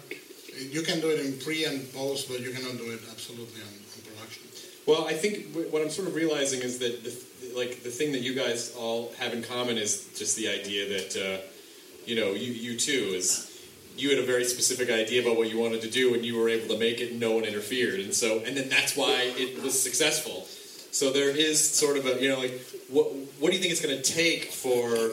you can do it in pre and post, but you cannot do it absolutely on, on production. Well, I think what I'm sort of realizing is that the, like the thing that you guys all have in common is just the idea that uh, you know you you too is you had a very specific idea about what you wanted to do and you were able to make it and no one interfered and so and then that's why it was successful. So there is sort of a you know like what what do you think it's going to take for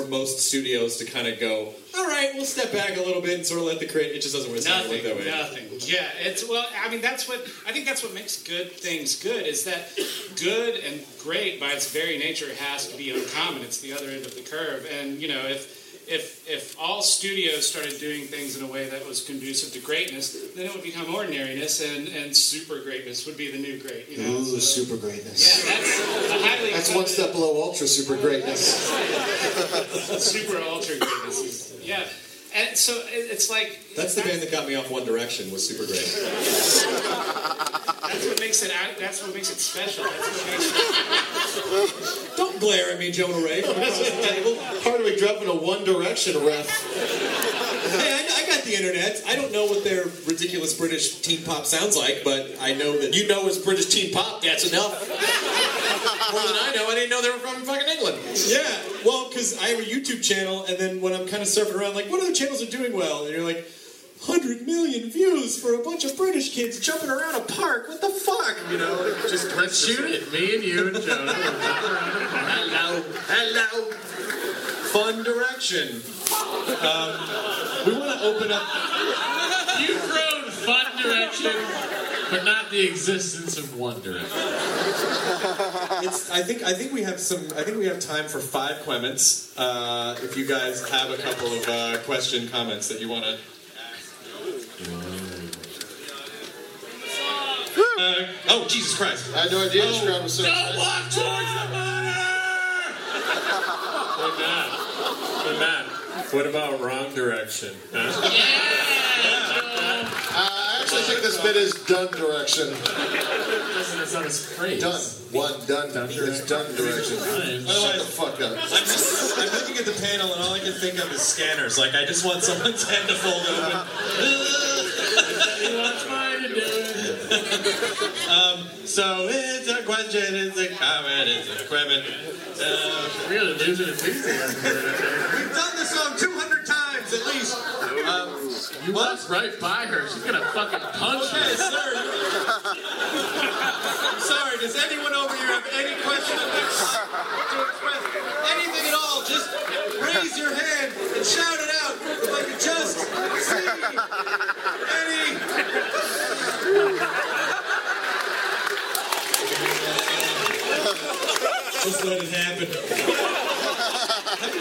for most studios to kind of go all right we'll step back a little bit and sort of let the create it just doesn't Nothing, work that way. nothing. Yeah, it's well. I mean, that's what I think. That's what makes good things good. Is that good and great by its very nature has to be uncommon. It's the other end of the curve. And you know, if if if all studios started doing things in a way that was conducive to greatness, then it would become ordinariness, and and super greatness would be the new great. You know, Ooh, super greatness. yeah, that's a highly That's one step below ultra super greatness. super ultra greatness. is- Yeah, and so it's like That's the band that got me off One Direction was super great. That's what makes it. That's what makes it special. That's what makes it. Don't glare at me, Jonah Ray. from across the table. Hardwick dropping a One Direction ref. Hey, I, I got the internet. I don't know what their ridiculous British teen pop sounds like, but I know that you know it's British teen pop. That's enough. More than I know. I didn't know they were from fucking England. Yeah, well, because I have a YouTube channel, and then when I'm kind of surfing around, like, what other channels are doing well? And you're like, hundred million views for a bunch of British kids jumping around a park. What the fuck? You know, Just let's shoot it. Me and you and Jonah. will jump around the park. Hello, hello. Fun direction. Um, we want to open up. You've grown fun direction, but not the existence of one direction. It's, I think I think we have some. I think we have time for five comments. Uh, if you guys have a couple of uh, question comments that you want to. Uh, oh Jesus Christ! I had no idea this crowd was so Don't excited. walk towards the Hey, Matt. Hey, Matt. What about wrong direction? Huh? I actually think this bit is done direction. Listen, it's not a phrase. Done. One, done. done it's done direction. Shut the fuck up. I'm, just, I'm looking at the panel and all I can think of is scanners. Like I just want someone's hand to fold open. He wants mine to do it. um, so it's a question, it's a comment, it's a equipment. Uh, We're gonna lose it enthusiasm. we've done this song 200 times at least. Um, You walked right by her. She's gonna fucking punch okay, you. sir. I'm sorry, does anyone over here have any question to express? Anything at all? Just raise your hand and shout it out if I could just see any. Just let it happen.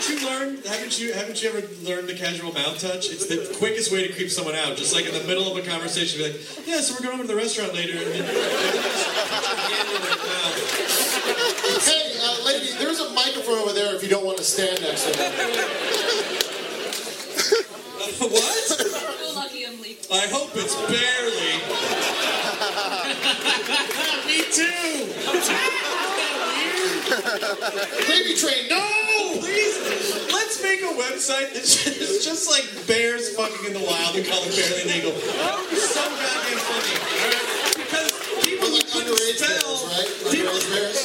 Haven't you learned? Haven't you? Haven't you ever learned the casual mouth touch? It's the quickest way to creep someone out. Just like in the middle of a conversation, be like, "Yeah, so we're going over to the restaurant later." And then, just put your hand in their mouth. Hey, uh, lady, there's a microphone over there if you don't want to stand next to me. what? We're lucky I'm legal. I hope it's barely. Me too. Baby train, no! Please, let's make a website that's just, just like bears fucking in the wild and call it Barely Legal. That would be so goddamn funny. Because people who couldn't Underage spell, bears, right? people, Underage bears?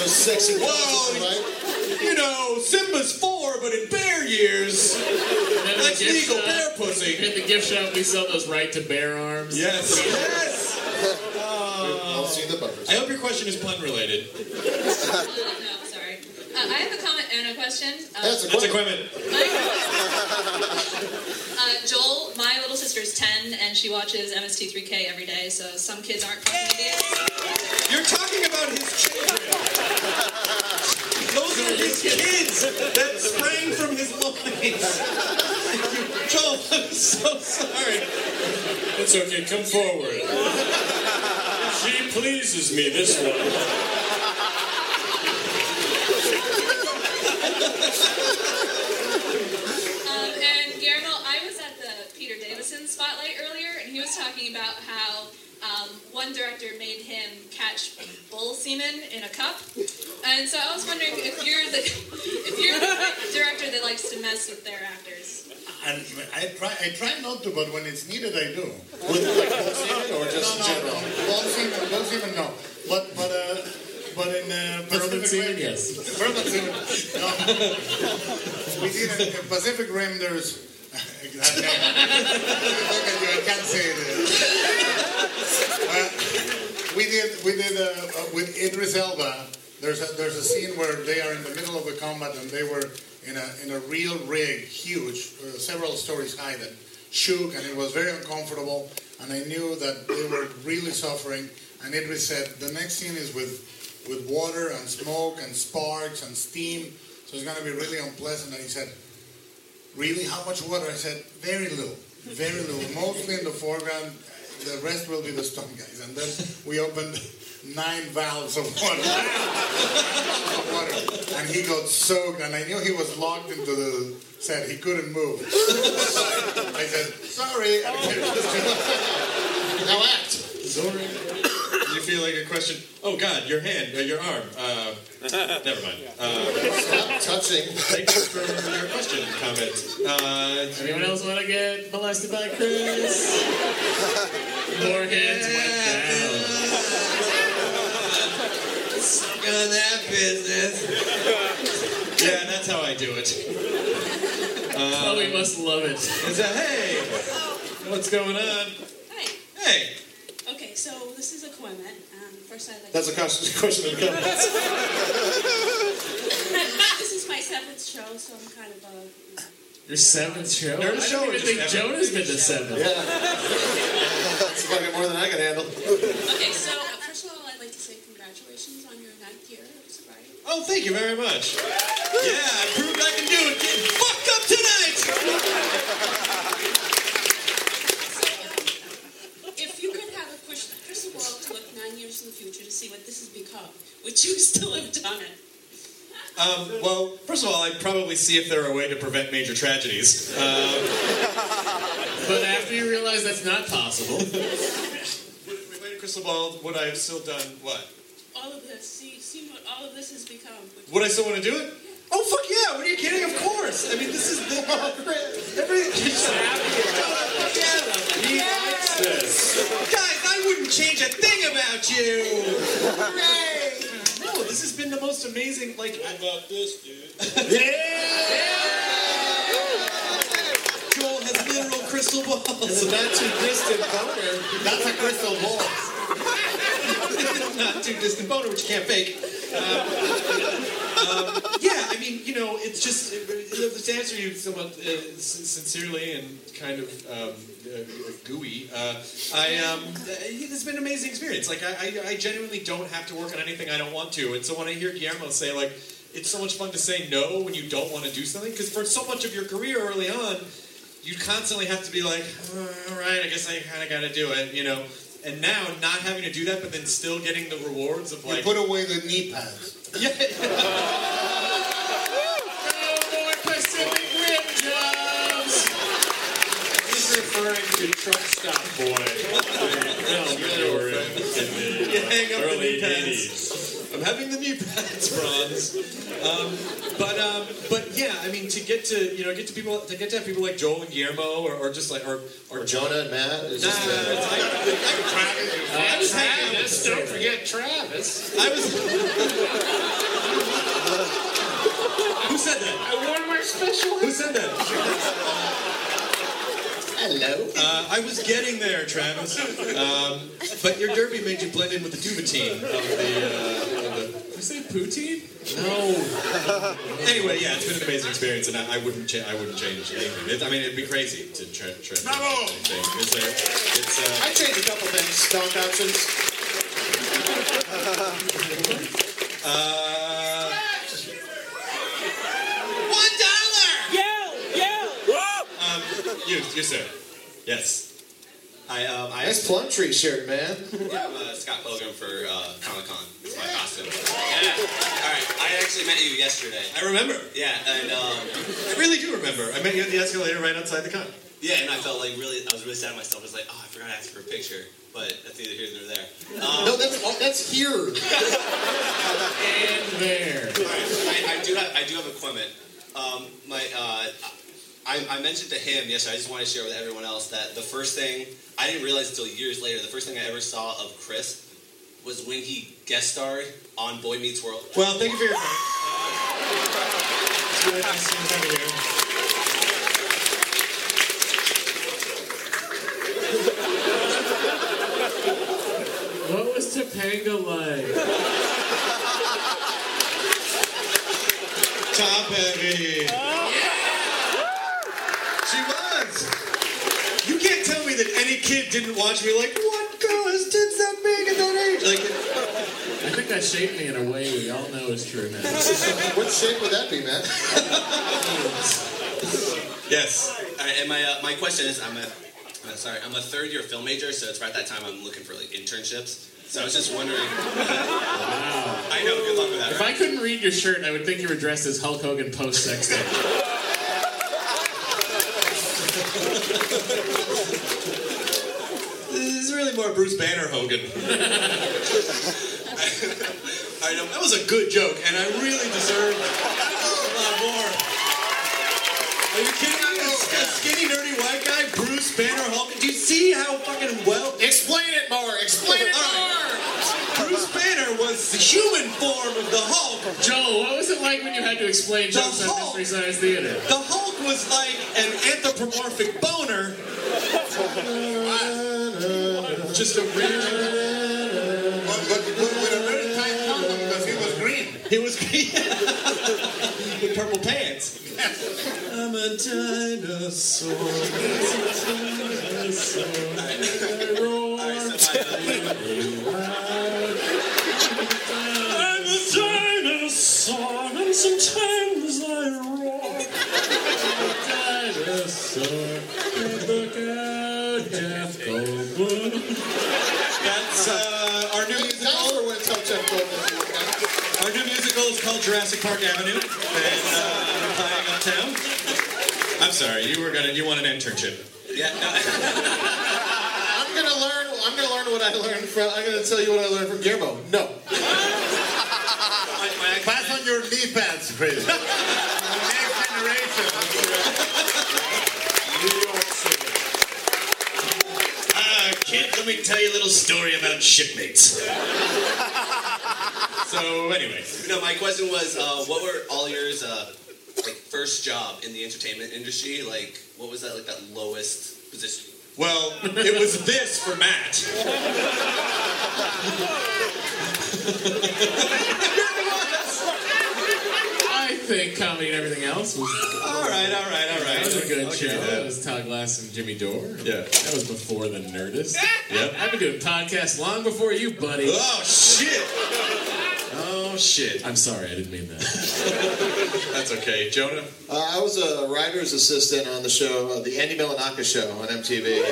So sexy Whoa. girls, right? you know, Simba's four, but in bear years, that's legal bear pussy. At the gift shop, we sell those right to bear arms. Yes, yes. I'll see the buffers. I hope your question is pun related. no, sorry. Uh, I have a comment and a question. Uh, That's a That's question. equipment. uh, Joel, my little sister's 10 and she watches MST3K every day, so some kids aren't fucking idiots. You're talking about his children. Those are his kids that sprang from his loins. Joel, I'm so sorry. It's okay. Come forward. She pleases me, this one. Um, and Guillermo, I was at the Peter spotlight earlier, and he was talking about how um, one director made him catch bull semen in a cup. And so I was wondering if you're the if you're the director that likes to mess with their actors. And I try, I try not to, but when it's needed, I do. With like bull semen or just no, no, general? no. Ball semen, ball semen, no. But but uh, but in uh, Pacific semen, Rim, yes. Bourbon semen, no. we did in, in Pacific Rim. There's. We did we did uh, uh, with Idris Elba. There's a, there's a scene where they are in the middle of a combat and they were in a in a real rig, huge, uh, several stories high that shook and it was very uncomfortable. And I knew that they were really suffering. And Idris said the next scene is with with water and smoke and sparks and steam, so it's going to be really unpleasant. And he said, Really? How much water? I said, very little. Very little. Mostly in the foreground. The rest will be the stunt guys. And then we opened nine valves of water. of water. And he got soaked. And I knew he was locked into the set. He couldn't move. I said, sorry. Now act. Sorry. You feel like a question? Oh God, your hand, uh, your arm. Uh, never mind. Uh, Stop touching. thank you for your question, comment. Uh, Anyone else want to get molested by Chris? More hands went down. Suck on that business. yeah, that's how I do it. oh, we must love it. It's a hey. What's going on? Hey. Hey. Okay, so this is a Quemet. Um, first, I'd like That's a to question question in the this is my seventh show, so I'm kind of a. Your seventh show? Nerd I show don't or even just think ever? Jonah's been to seven. Yeah. That's fucking more than I can handle. Okay, so uh, first of all, I'd like to say congratulations on your ninth year of sobriety. Oh, thank you very much. Yeah, I proved I can do it. Getting fucked up tonight. If you could have a crystal crystal ball to look nine years in the future to see what this has become, would you still have done it? Um, well, first of all, I'd probably see if there were a way to prevent major tragedies. Um, But after you realize that's not possible, with with a crystal ball, would I have still done what? All of this, see, see what all of this has become. Would I still want to do it? Oh fuck yeah! What are you kidding? Of course. I mean, this is the everything. He's Fuck yeah! He likes this. Guys, I wouldn't change a thing about you. Hooray! No, this has been the most amazing. Like, how about this, dude? yeah. Joel has literal crystal balls. It's a not too distant boner. That's a crystal ball. not too distant boner, which you can't fake. Um, um, yeah, I mean, you know, it's just uh, to answer you somewhat uh, s- sincerely and kind of um, uh, gooey. Uh, I um, uh, it's been an amazing experience. Like, I, I, I genuinely don't have to work on anything I don't want to, and so when I hear Guillermo say like. It's so much fun to say no when you don't want to do something because for so much of your career early on, you constantly have to be like, "Uh, all right, I guess I kind of got to do it, you know. And now, not having to do that, but then still getting the rewards of You like, put away the knee pads. Yeah. He's referring to Truck Stop Boy. The early knee 80s. I'm having the knee pads, Franz. Um, but um, but yeah, I mean, to get to you know get to people to get to have people like Joel and Guillermo, or, or just like or Or Jonah and Matt. It's Nah, just, uh, it's- I, I, I was hanging. Travis, don't forget Travis. I was. Who said that? I won my special. Who said that? Hello. Uh, I was getting there, Travis. Um, but your derby made you blend in with the duvetine of the. Uh, of the You say poutine? no. Anyway, yeah, it's been an amazing experience, and I, I wouldn't. Cha- I wouldn't change anything. It, I mean, it'd be crazy to try. try to Bravo! change anything. It's a. It's a. I changed a couple things. Stock options. Uh, one dollar. Um, you, you sir. Yes. I, um, I Nice Plumtree shirt, man. I'm uh, Scott Pilgrim for uh, Comic Con. It's my costume. Yeah. All right. I actually met you yesterday. I remember. Yeah, and um, I really do remember. I met you at the escalator right outside the con. yeah, and I felt like really, I was really sad of myself. I was like, oh, I forgot to ask for a picture, but that's neither here nor there. Um, No, that's oh, that's here. And there. All right, I, I do have I do have a comment. Um, my uh, I, I mentioned to him yesterday. I just want to share with everyone else that the first thing I didn't realize until years later. The first thing I ever saw of Chris was when he guest starred on Boy Meets World. Well, thank you for your time. It's really nice to you. What was Topanga like? Top heavy. She was. You can't tell me that any kid didn't watch me like, what girl has tits that big at that age? Like, I think that shaped me in a way we all know is true now. what shape would that be, Matt? Yes. All right, and my uh, my question is, I'm a uh, sorry, I'm a third year film major, so it's right that time I'm looking for like internships. So I was just wondering. wow. I know. Good luck with that. If right? I couldn't read your shirt, I would think you were dressed as Hulk Hogan post sex tape. this is really more Bruce Banner Hogan. I know, that was a good joke, and I really deserved a lot more. Are you kidding me? A, skinny, nerdy white guy, Bruce Banner Hulk. Do you see how fucking well? Explain it more. Explain it more. Bruce Banner was the human form of the Hulk. Joel, what was it like when you had to explain The jokes at Hulk. Mystery Science Theater? The Hulk was like an anthropomorphic boner Just a weird. But, but, but with a very tight condom because he was green. He was green. with purple pants. I'm a dinosaur. I'm a dinosaur, and sometimes I roar. dinosaur, look out, Jurassic Park Avenue, and uh, we're playing uptown. I'm sorry, you were gonna. You want an internship? Yeah. I'm gonna learn. I'm gonna learn what I learned from. I'm gonna tell you what I learned from Guillermo. No. Pass on your knee pads, please. Next generation. Uh, kid, let me tell you a little story about shipmates. So anyway, no, my question was, uh, what were all yours uh, like first job in the entertainment industry? Like, what was that like that lowest position? Well, it was this for Matt. I think comedy and everything else was. All right, all right, all right. That was a good I'll show. give that. That was Todd Glass and Jimmy Dore. Yeah. That was before the Nerdist. Yep. I've been doing podcasts long before you, buddy. Oh shit! Oh shit! I'm sorry, I didn't mean that. That's okay, Jonah. Uh, I was a writer's assistant on the show, uh, the Andy Milonakis show on MTV,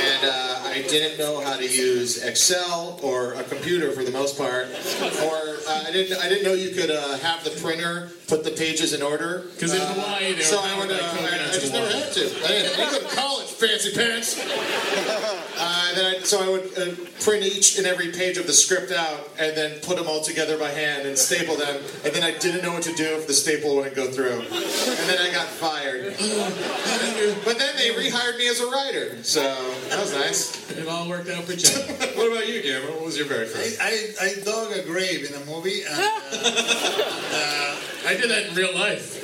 and uh, I didn't know how to use Excel or a computer for the most part, or uh, I didn't. I didn't know you could uh, have the printer put the pages in order. 'Cause in Uh, Hawaii, they so were I would. Uh, like I, I in just never had to. I didn't, I didn't go to college, fancy pants. Uh, then I, so I would uh, print each and every page of the script out, and then put them all together by hand and staple them. And then I didn't know what to do if the staple wouldn't go through. And then I got fired. But then they rehired me as a writer, so that was nice. It all worked out for you. What about you, Guillermo? What was your very first? I, I, I dug a grave in a movie, and uh, I did that in real life.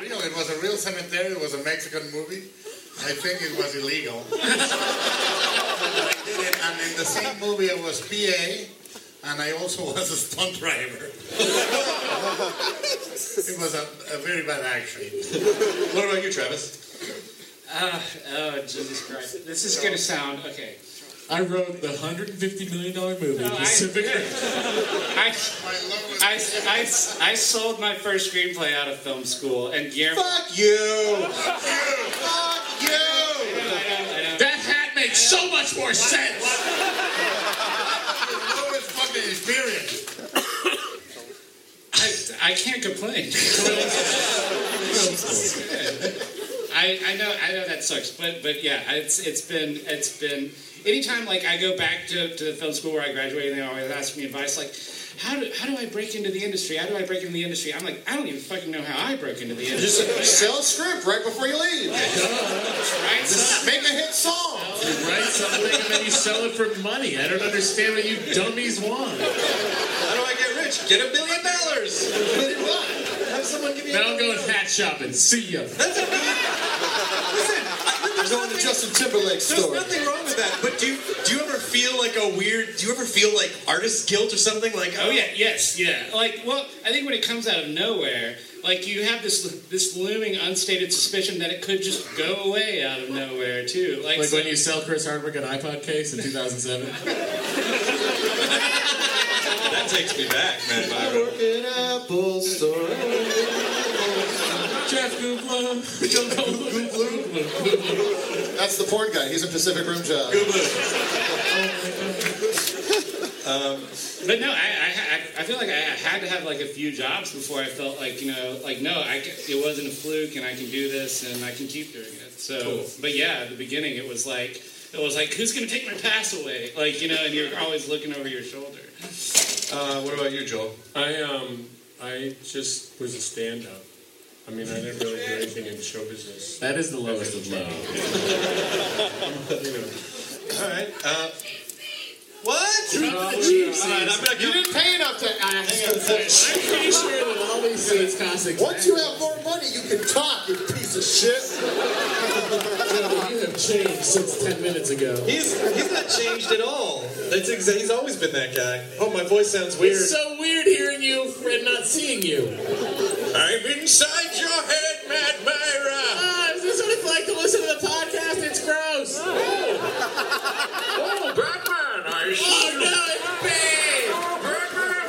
real, it was a real cemetery. It was a Mexican movie. I think it was illegal. I did it, and in the same movie, I was PA, and I also was a stunt driver. it was a, a very bad action. What about you, Travis? Uh, oh, Jesus Christ. This is going to sound, okay. I wrote the $150 million movie, No, I- Pacific Rim. I, I, I, I sold my first screenplay out of film school, and Guillermo. Fuck you! Fuck you! That hat makes so much more sense. Lowest fucking experience. I, I can't complain. I, I know I know that sucks, but but yeah, it's it's been it's been anytime like I go back to, to the film school where I graduated, they always ask me advice like. How do, how do I break into the industry? How do I break into the industry? I'm like, I don't even fucking know how I broke into the industry. Just sell a script right before you leave. right? So, Make a hit song. You write something and then you sell it for money. I don't understand what you dummies want. How do I get rich? Get a billion dollars. Have someone give me. Now a I'm going hat shopping. See ya. I'm going to Justin Timberlake's There's nothing wrong with that, but do you, do you ever feel like a weird? Do you ever feel like artist guilt or something? Like Oh yeah, yes, yeah. Like, well, I think when it comes out of nowhere, like you have this this looming unstated suspicion that it could just go away out of nowhere too. Like, Like so- when you sell Chris Hardwick an iPod case in 2007. that takes me back, man. Work at Apple Store. Jeff Goldblum. Joe Goldblum. That's the porn guy. He's a Pacific Rim job. But no, I, I, I- I feel like I had to have like a few jobs before I felt like you know, like no, I, ca- it wasn't a fluke, and I can do this, and I can keep doing it. So, but yeah, at the beginning, it was like it was like who's gonna take my pass away, like you know, and you're always looking over your shoulder. Uh, what about you, Joel? I um I just was a stand-up. I mean, I didn't really do anything in show business. That is the lowest of low. You know, All right. Uh, What? You All right, I'm gonna You didn't pay enough to ask the question. I'm pretty sure that all these seats cost exactly. Once you have more money, you can talk, you piece of shit. You have changed since 10 minutes ago. He's he's not changed at all. That's exa- he's always been that guy. Oh, my voice sounds weird. It's so weird hearing you and not seeing you. I'm inside your head, Matt Mira. Ah, is this what it's like to listen to the podcast? It's gross. Oh, Batman! I Oh no, it's big. Batman!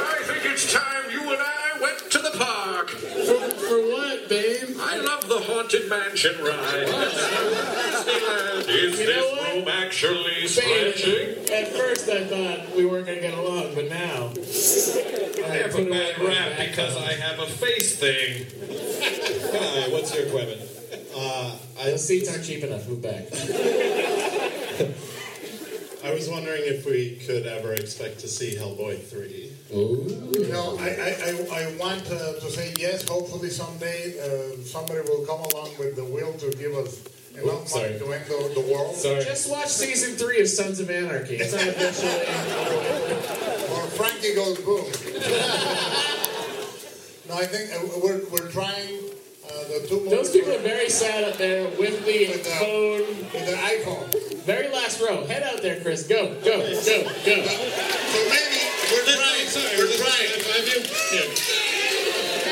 I think it's time you and I went to the park. For, for what, babe? I love the haunted mansion ride. Disneyland. Is You this room actually stretching? At first I thought we weren't going to get along, but now. I have a bad rap because I have a face thing. Hi, what's your equipment? Uh, Those seats aren't cheap enough. Move back. I was wondering if we could ever expect to see Hellboy 3. You know, I, I, I, I want uh, to say yes. Hopefully someday uh, somebody will come along with the will to give us enough sorry. money to end the, the world. Just watch season three of Sons of Anarchy. It's not eventually. Or Frankie goes boom. no, I think uh, we're, we're trying the two Those people are very sad up there with the phone. with the iPhone. Very last row. Head out there, Chris. Go, go, go, go. So maybe we're trying. We're trying.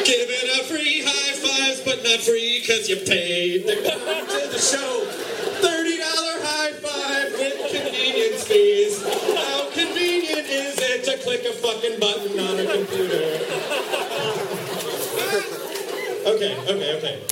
Giving out free high fives, but not free because you paid to come to the show. $30 high five with convenience fees. How convenient is it to click a fucking button on a computer? Okay, okay, okay.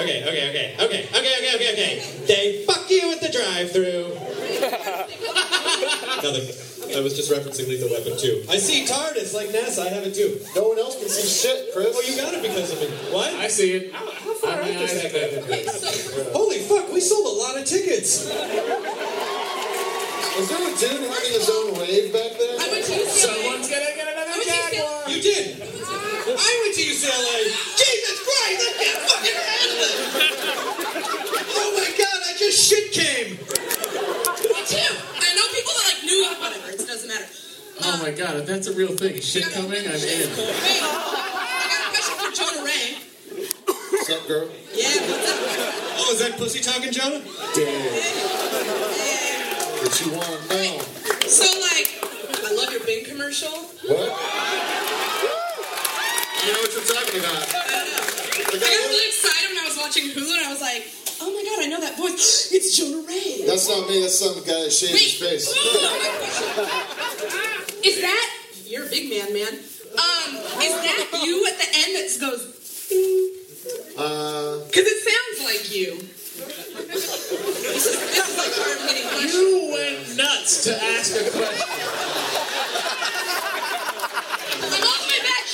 Okay, okay, okay, okay, okay, okay, okay, okay. They fuck you at the drive-through. Nothing. I was just referencing Lethal Weapon 2. I see TARDIS like NASA. I have it too. No one else can see shit, Chris. Oh, you got it because of me. What? I see it. How, how far I out mean, does I that think go? Holy fuck, we sold a lot of tickets. Was there a dude having his own wave back there? I went to UCLA. Someone's gonna get another I Jaguar. You did. I went to UCLA. Jesus Christ, I can't fucking handle it. Oh my god, I just shit came. Me too. I know people that like knew whatever. It doesn't matter. Oh my um, god, if that's a real thing, shit coming, I'm in. Hey, I got a question for Jonah Ray. What's up, girl? Yeah, what's up? Oh, is that pussy talking, Jonah? Damn. What you want to know? So like, I love your Bing commercial. What? You know what you're talking about. I got really excited when I was watching Hulu and I was like, oh my god, I know that voice. It's Jonah Ray. That's not me, that's some guy that shaved his face. Is that you're a big man, man? Um, is that you at the end that goes? Uh, Because it sounds like you. this, is, this is like hard hitting question. You went nuts to ask a question.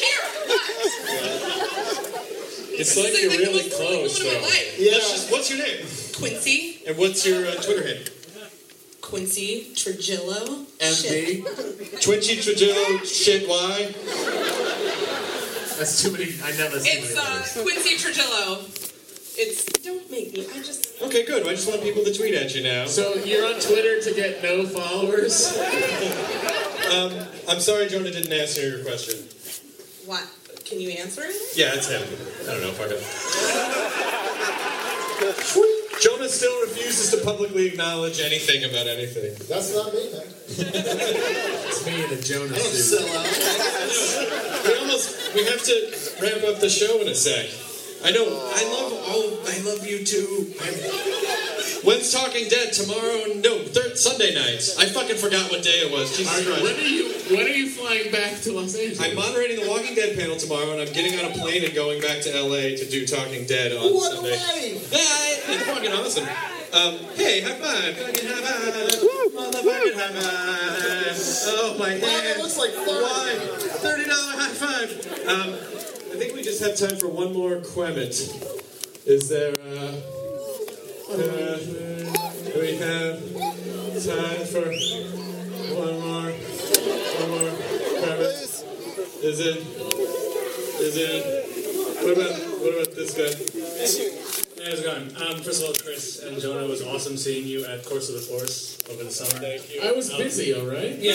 I'm all the way back here. It's like you're really close, Moment of though. Yeah. Let's just, what's your name? Quincy, And what's your uh, Twitter handle? Quincy Trujillo. MD. Twinchy Trujillo shit why? That's too many. I know that's It's many. uh, Quincy Trujillo. It's don't make me. I just Okay, good. I just want people to tweet at you now. So you're on Twitter to get no followers? Um, I'm sorry Jonah didn't answer your question. What? Can you answer it? Yeah, it's him. I don't know, fuck it. Jonah still refuses to publicly acknowledge anything about anything. that's not me, man. It's me and a Jonah I don't suit. sell out. We almost we have to wrap up the show in a sec. I know. I love all. I love you too. I'm, when's Talking Dead? Tomorrow? No, third Sunday nights. I fucking forgot what day it was. Jesus Christ. when are you? When are you flying back to Los Angeles? I'm moderating the Walking Dead panel tomorrow, and I'm getting on a plane and going back to LA to do Talking Dead on What Sunday. wedding! Yeah, it's fucking awesome. Um, hey, high five! Fucking high five! Motherfucking high five! Oh my Wow, that god! looks like fun. Why? Thirty dollar high five. Um, I think we just have time for one more quement. Is there? Uh, uh, do we have time for one more? One more quement? Is it? Is it? What about what about this guy? Hey, how's it going? Um, first of all, Chris and Jonah, it was awesome seeing you at Course of the Force over the summer. Thank you. I was busy, all right? Yeah.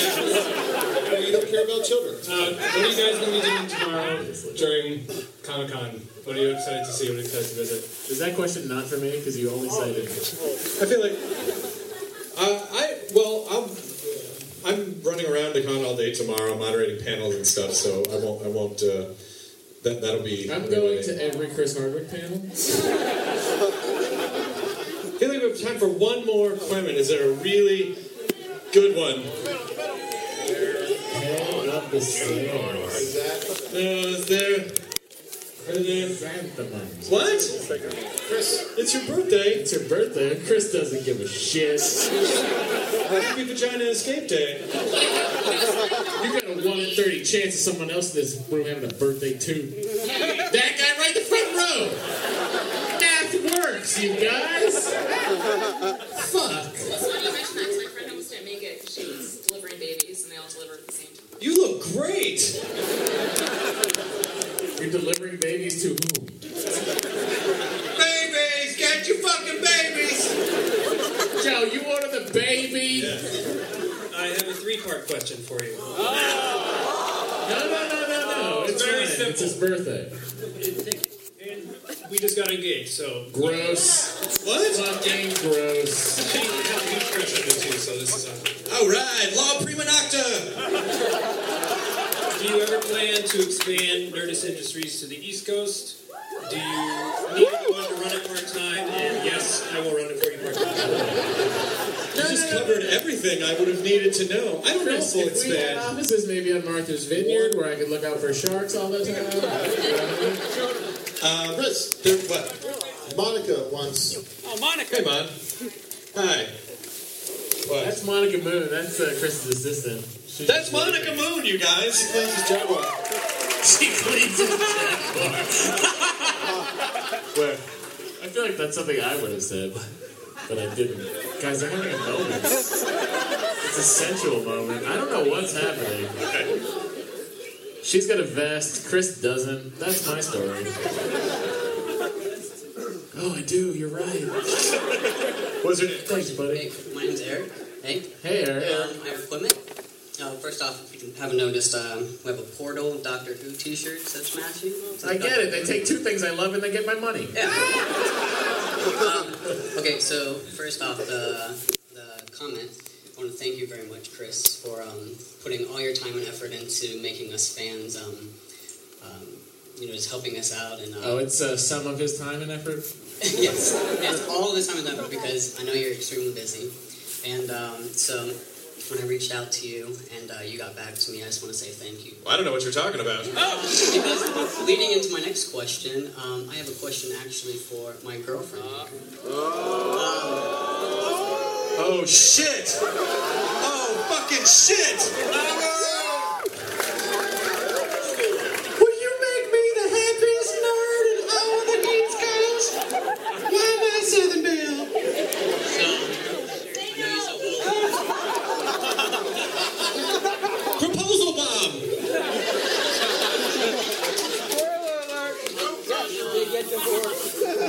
you don't care about children. Uh, what are you guys going to be doing tomorrow during Comic Con? What are you excited to see? What are you excited to visit? Is that question not for me? Because you only cited. I feel like uh, I well I'm I'm running around the con all day tomorrow, moderating panels and stuff. So I won't I won't uh, that that'll be. I'm going to every Chris Hardwick panel. I feel like we have time for one more Clement. Is there a really good one? Head up the stairs. Is that no? Is there? Are there Chrysanthemums. what? Chris, It's your birthday. it's your birthday. Chris doesn't give a shit. Happy Vagina Escape Day. You got a 1 in 30 chance of someone else in this room having a birthday too. That guy right in the front row. Math works, you guys. Fuck. It's funny you mention that 'cause my friend almost didn't make it 'cause she delivering babies and they all delivered at the same time. You look great. You're delivering babies to whom? Babies, get your fucking babies. Joe, you ordered the baby. I have a three-part question for you. No, no, no, no, no. Oh, it's Very fine. simple. It's his birthday. And we just got engaged, so Gross. What? Fucking gross. she has a huge crush on me too. So this is awesome. All right, law prima nocta. Do you ever plan to expand Nerdist Industries to the East Coast? Do you need anyone to run it part time? And yes, I will run it for you part time. You just covered everything I would have needed to know. I don't know if Chris, we'll if we had expand. offices maybe on Martha's Vineyard where I could look out for sharks all the time. Um, Chris, there, what? Monica once. Oh, Monica. Hey, man. Hi. What? That's Monica Moon. That's uh, Chris's assistant. She- That's Monica Moon, you guys. She cleans his Jaguar. She cleans his Jaguar. Where? I feel like that's something I would have said, but I didn't. Guys, I'm having a moment. It's a sensual moment. I don't know what's happening. She's got a vest. Chris doesn't. That's my story. Oh, I do. You're right. What's her Thanks, buddy. Hey, my name's Eric. Hey. Hey, Eric. Um, I have equipment. First off, if you haven't noticed, um, we have a Portal Doctor Who t-shirts that's smashing. I get it. They take two things I love and they get my money. Um, okay, so first off, the, the comment. I want to thank you very much, Chris, for um, putting all your time and effort into making us fans. Um, um, you know, just helping us out and. Uh, Oh, it's uh, some of his time and effort. yes, yes, all this time and effort because I know you're extremely busy, and um, so when I reached out to you and uh, you got back to me, I just want to say thank you. I don't know what you're talking about. Because leading into my next question, um, I have a question actually for my girlfriend. Oh shit! Oh fucking shit! Will you make me the happiest nerd in all the East Coast? Why am I Southern Belle? Proposal bomb!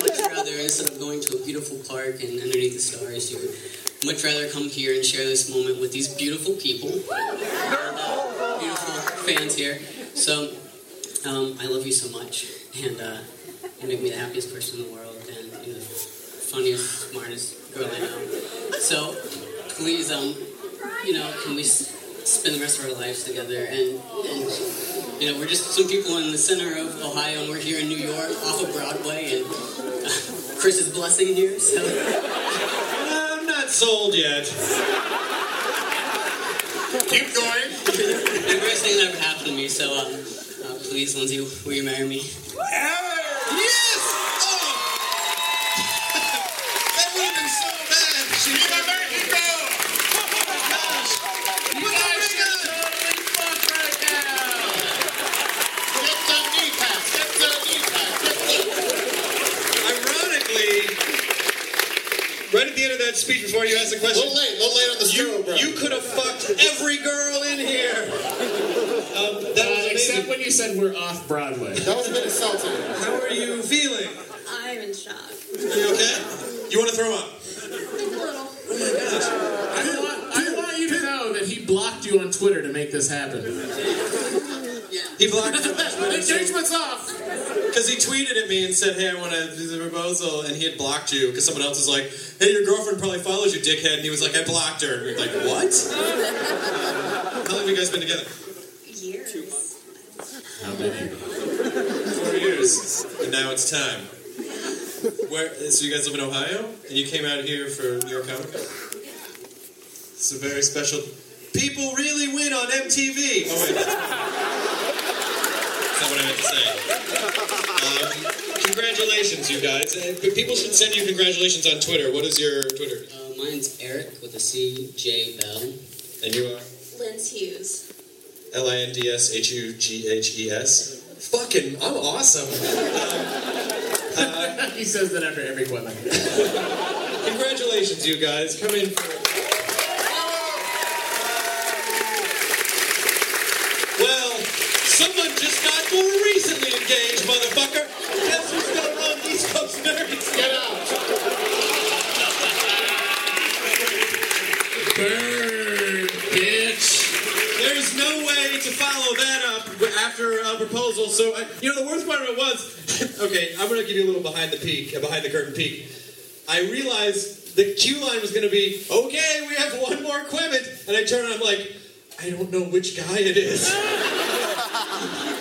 much rather instead of going to a park and underneath the stars, you would much rather come here and share this moment with these beautiful people, beautiful fans here. So, um, I love you so much, and uh, you make me the happiest person in the world, and you're the funniest, smartest girl I know. So, please, um, you know, can we spend the rest of our lives together? And, and you know, we're just some people in the center of Ohio, and we're here in New York, off of Broadway, and uh, Chris is blessing here. So, I'm not sold yet. keep going. the greatest thing that ever happened to me. So, um, uh, please, Lindsay, will you marry me? Yes! Oh! that would have been so bad. She be my baby girl. Oh my gosh! You guys should totally fuck right now. Get the knee pass. Get the knee pass. Get the... Ironically, right at the end of that speech before you asked the question, Little late, a little late on the you, bro. you could have fucked every girl in here. Um, that was Uh, except when you said we're off Broadway. That was a bit insulting. How are you feeling? I I am in shock. Are you okay? You want to throw up? oh my gosh I want, I want you to know that he blocked you on Twitter to make this happen. He blocked you. Engagement's off. Because he tweeted at me and said, "Hey, I want to do the proposal," and he had blocked you because someone else was like, "Hey, your girlfriend probably follows you, dickhead," and he was like, "I blocked her." And we were like, "What? How long have you guys been together?" Years. How many? Four years. And now it's time. Where? So you guys live in Ohio, and you came out here for New York Comic Con. It's a very special. People really win on MTV. Oh wait. That's not what I meant to say. Um, congratulations, you guys. Uh, People should send you congratulations on Twitter. What is your Twitter? Uh, mine's Eric with a C, J Bell. And you are? Linz Hughes. L I N D S H U G H E S. Fucking, I'm awesome. he says that after every woman. Congratulations, you guys. Come in for. Well, someone just got more recently engaged, motherfucker. Guess who's gonna run East Coast Nerds? Get out. Burn, bitch. There's no way to follow that up after a proposal. So, uh, you know, the worst part of it was, okay, I'm going to give you a little behind the peak, uh, behind the curtain peek. I realized the cue line was going to be, okay, we have one more equipment, and I turn and I'm like, I don't know which guy it is.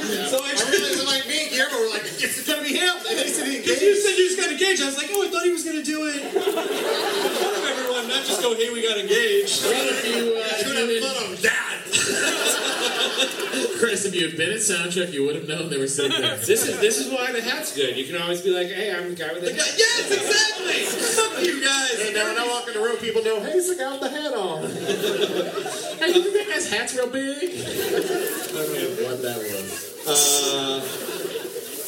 So I realized like me and Guillermo were like, it's gonna be him. And they said he Because you said you just got engaged. I was like, oh, I thought he was going to do it in front of everyone, not just go, hey, we got engaged. Well, if you, uh, if you have had- thought of that. Chris, if you had been at soundcheck, you would have known they were sitting there. This is this is why the hat's good. You can always be like, "Hey, I'm the guy with the, hat." Yes, exactly. Fuck you guys. And now when I walk in the room, people know, hey, it's the guy with the hat on. Hey, you think that guy's hat's real big? I don't know what that was. Uh,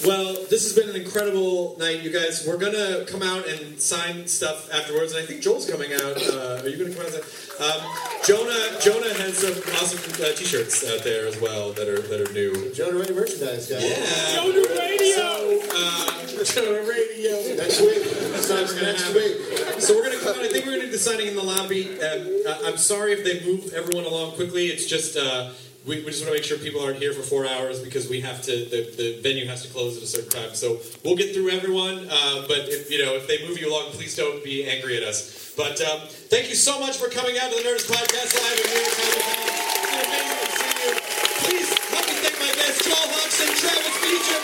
well, this has been an incredible night, you guys. We're gonna come out and sign stuff afterwards, and I think Joel's coming out. Uh, are you gonna come out? And sign? Um, Jonah, Jonah has some awesome uh, t-shirts out there as well that are that are new. Jonah Radio merchandise, guys. Yeah. Jonah Radio! So, uh, Jonah Radio! Next week. Sounds next week. So we're gonna come out. I think we're gonna do the signing in the lobby. Um, uh, I'm sorry if they moved everyone along quickly. It's just uh, we, we just want to make sure people aren't here for four hours because we have to. The, the venue has to close at a certain time. So we'll get through everyone. Uh, but if you know if they move you along, please don't be angry at us. But um, thank you so much for coming out to the Nerdist Podcast live been amazing to see you. Please help me thank my guests, Joel Hodgson, Travis Beacham,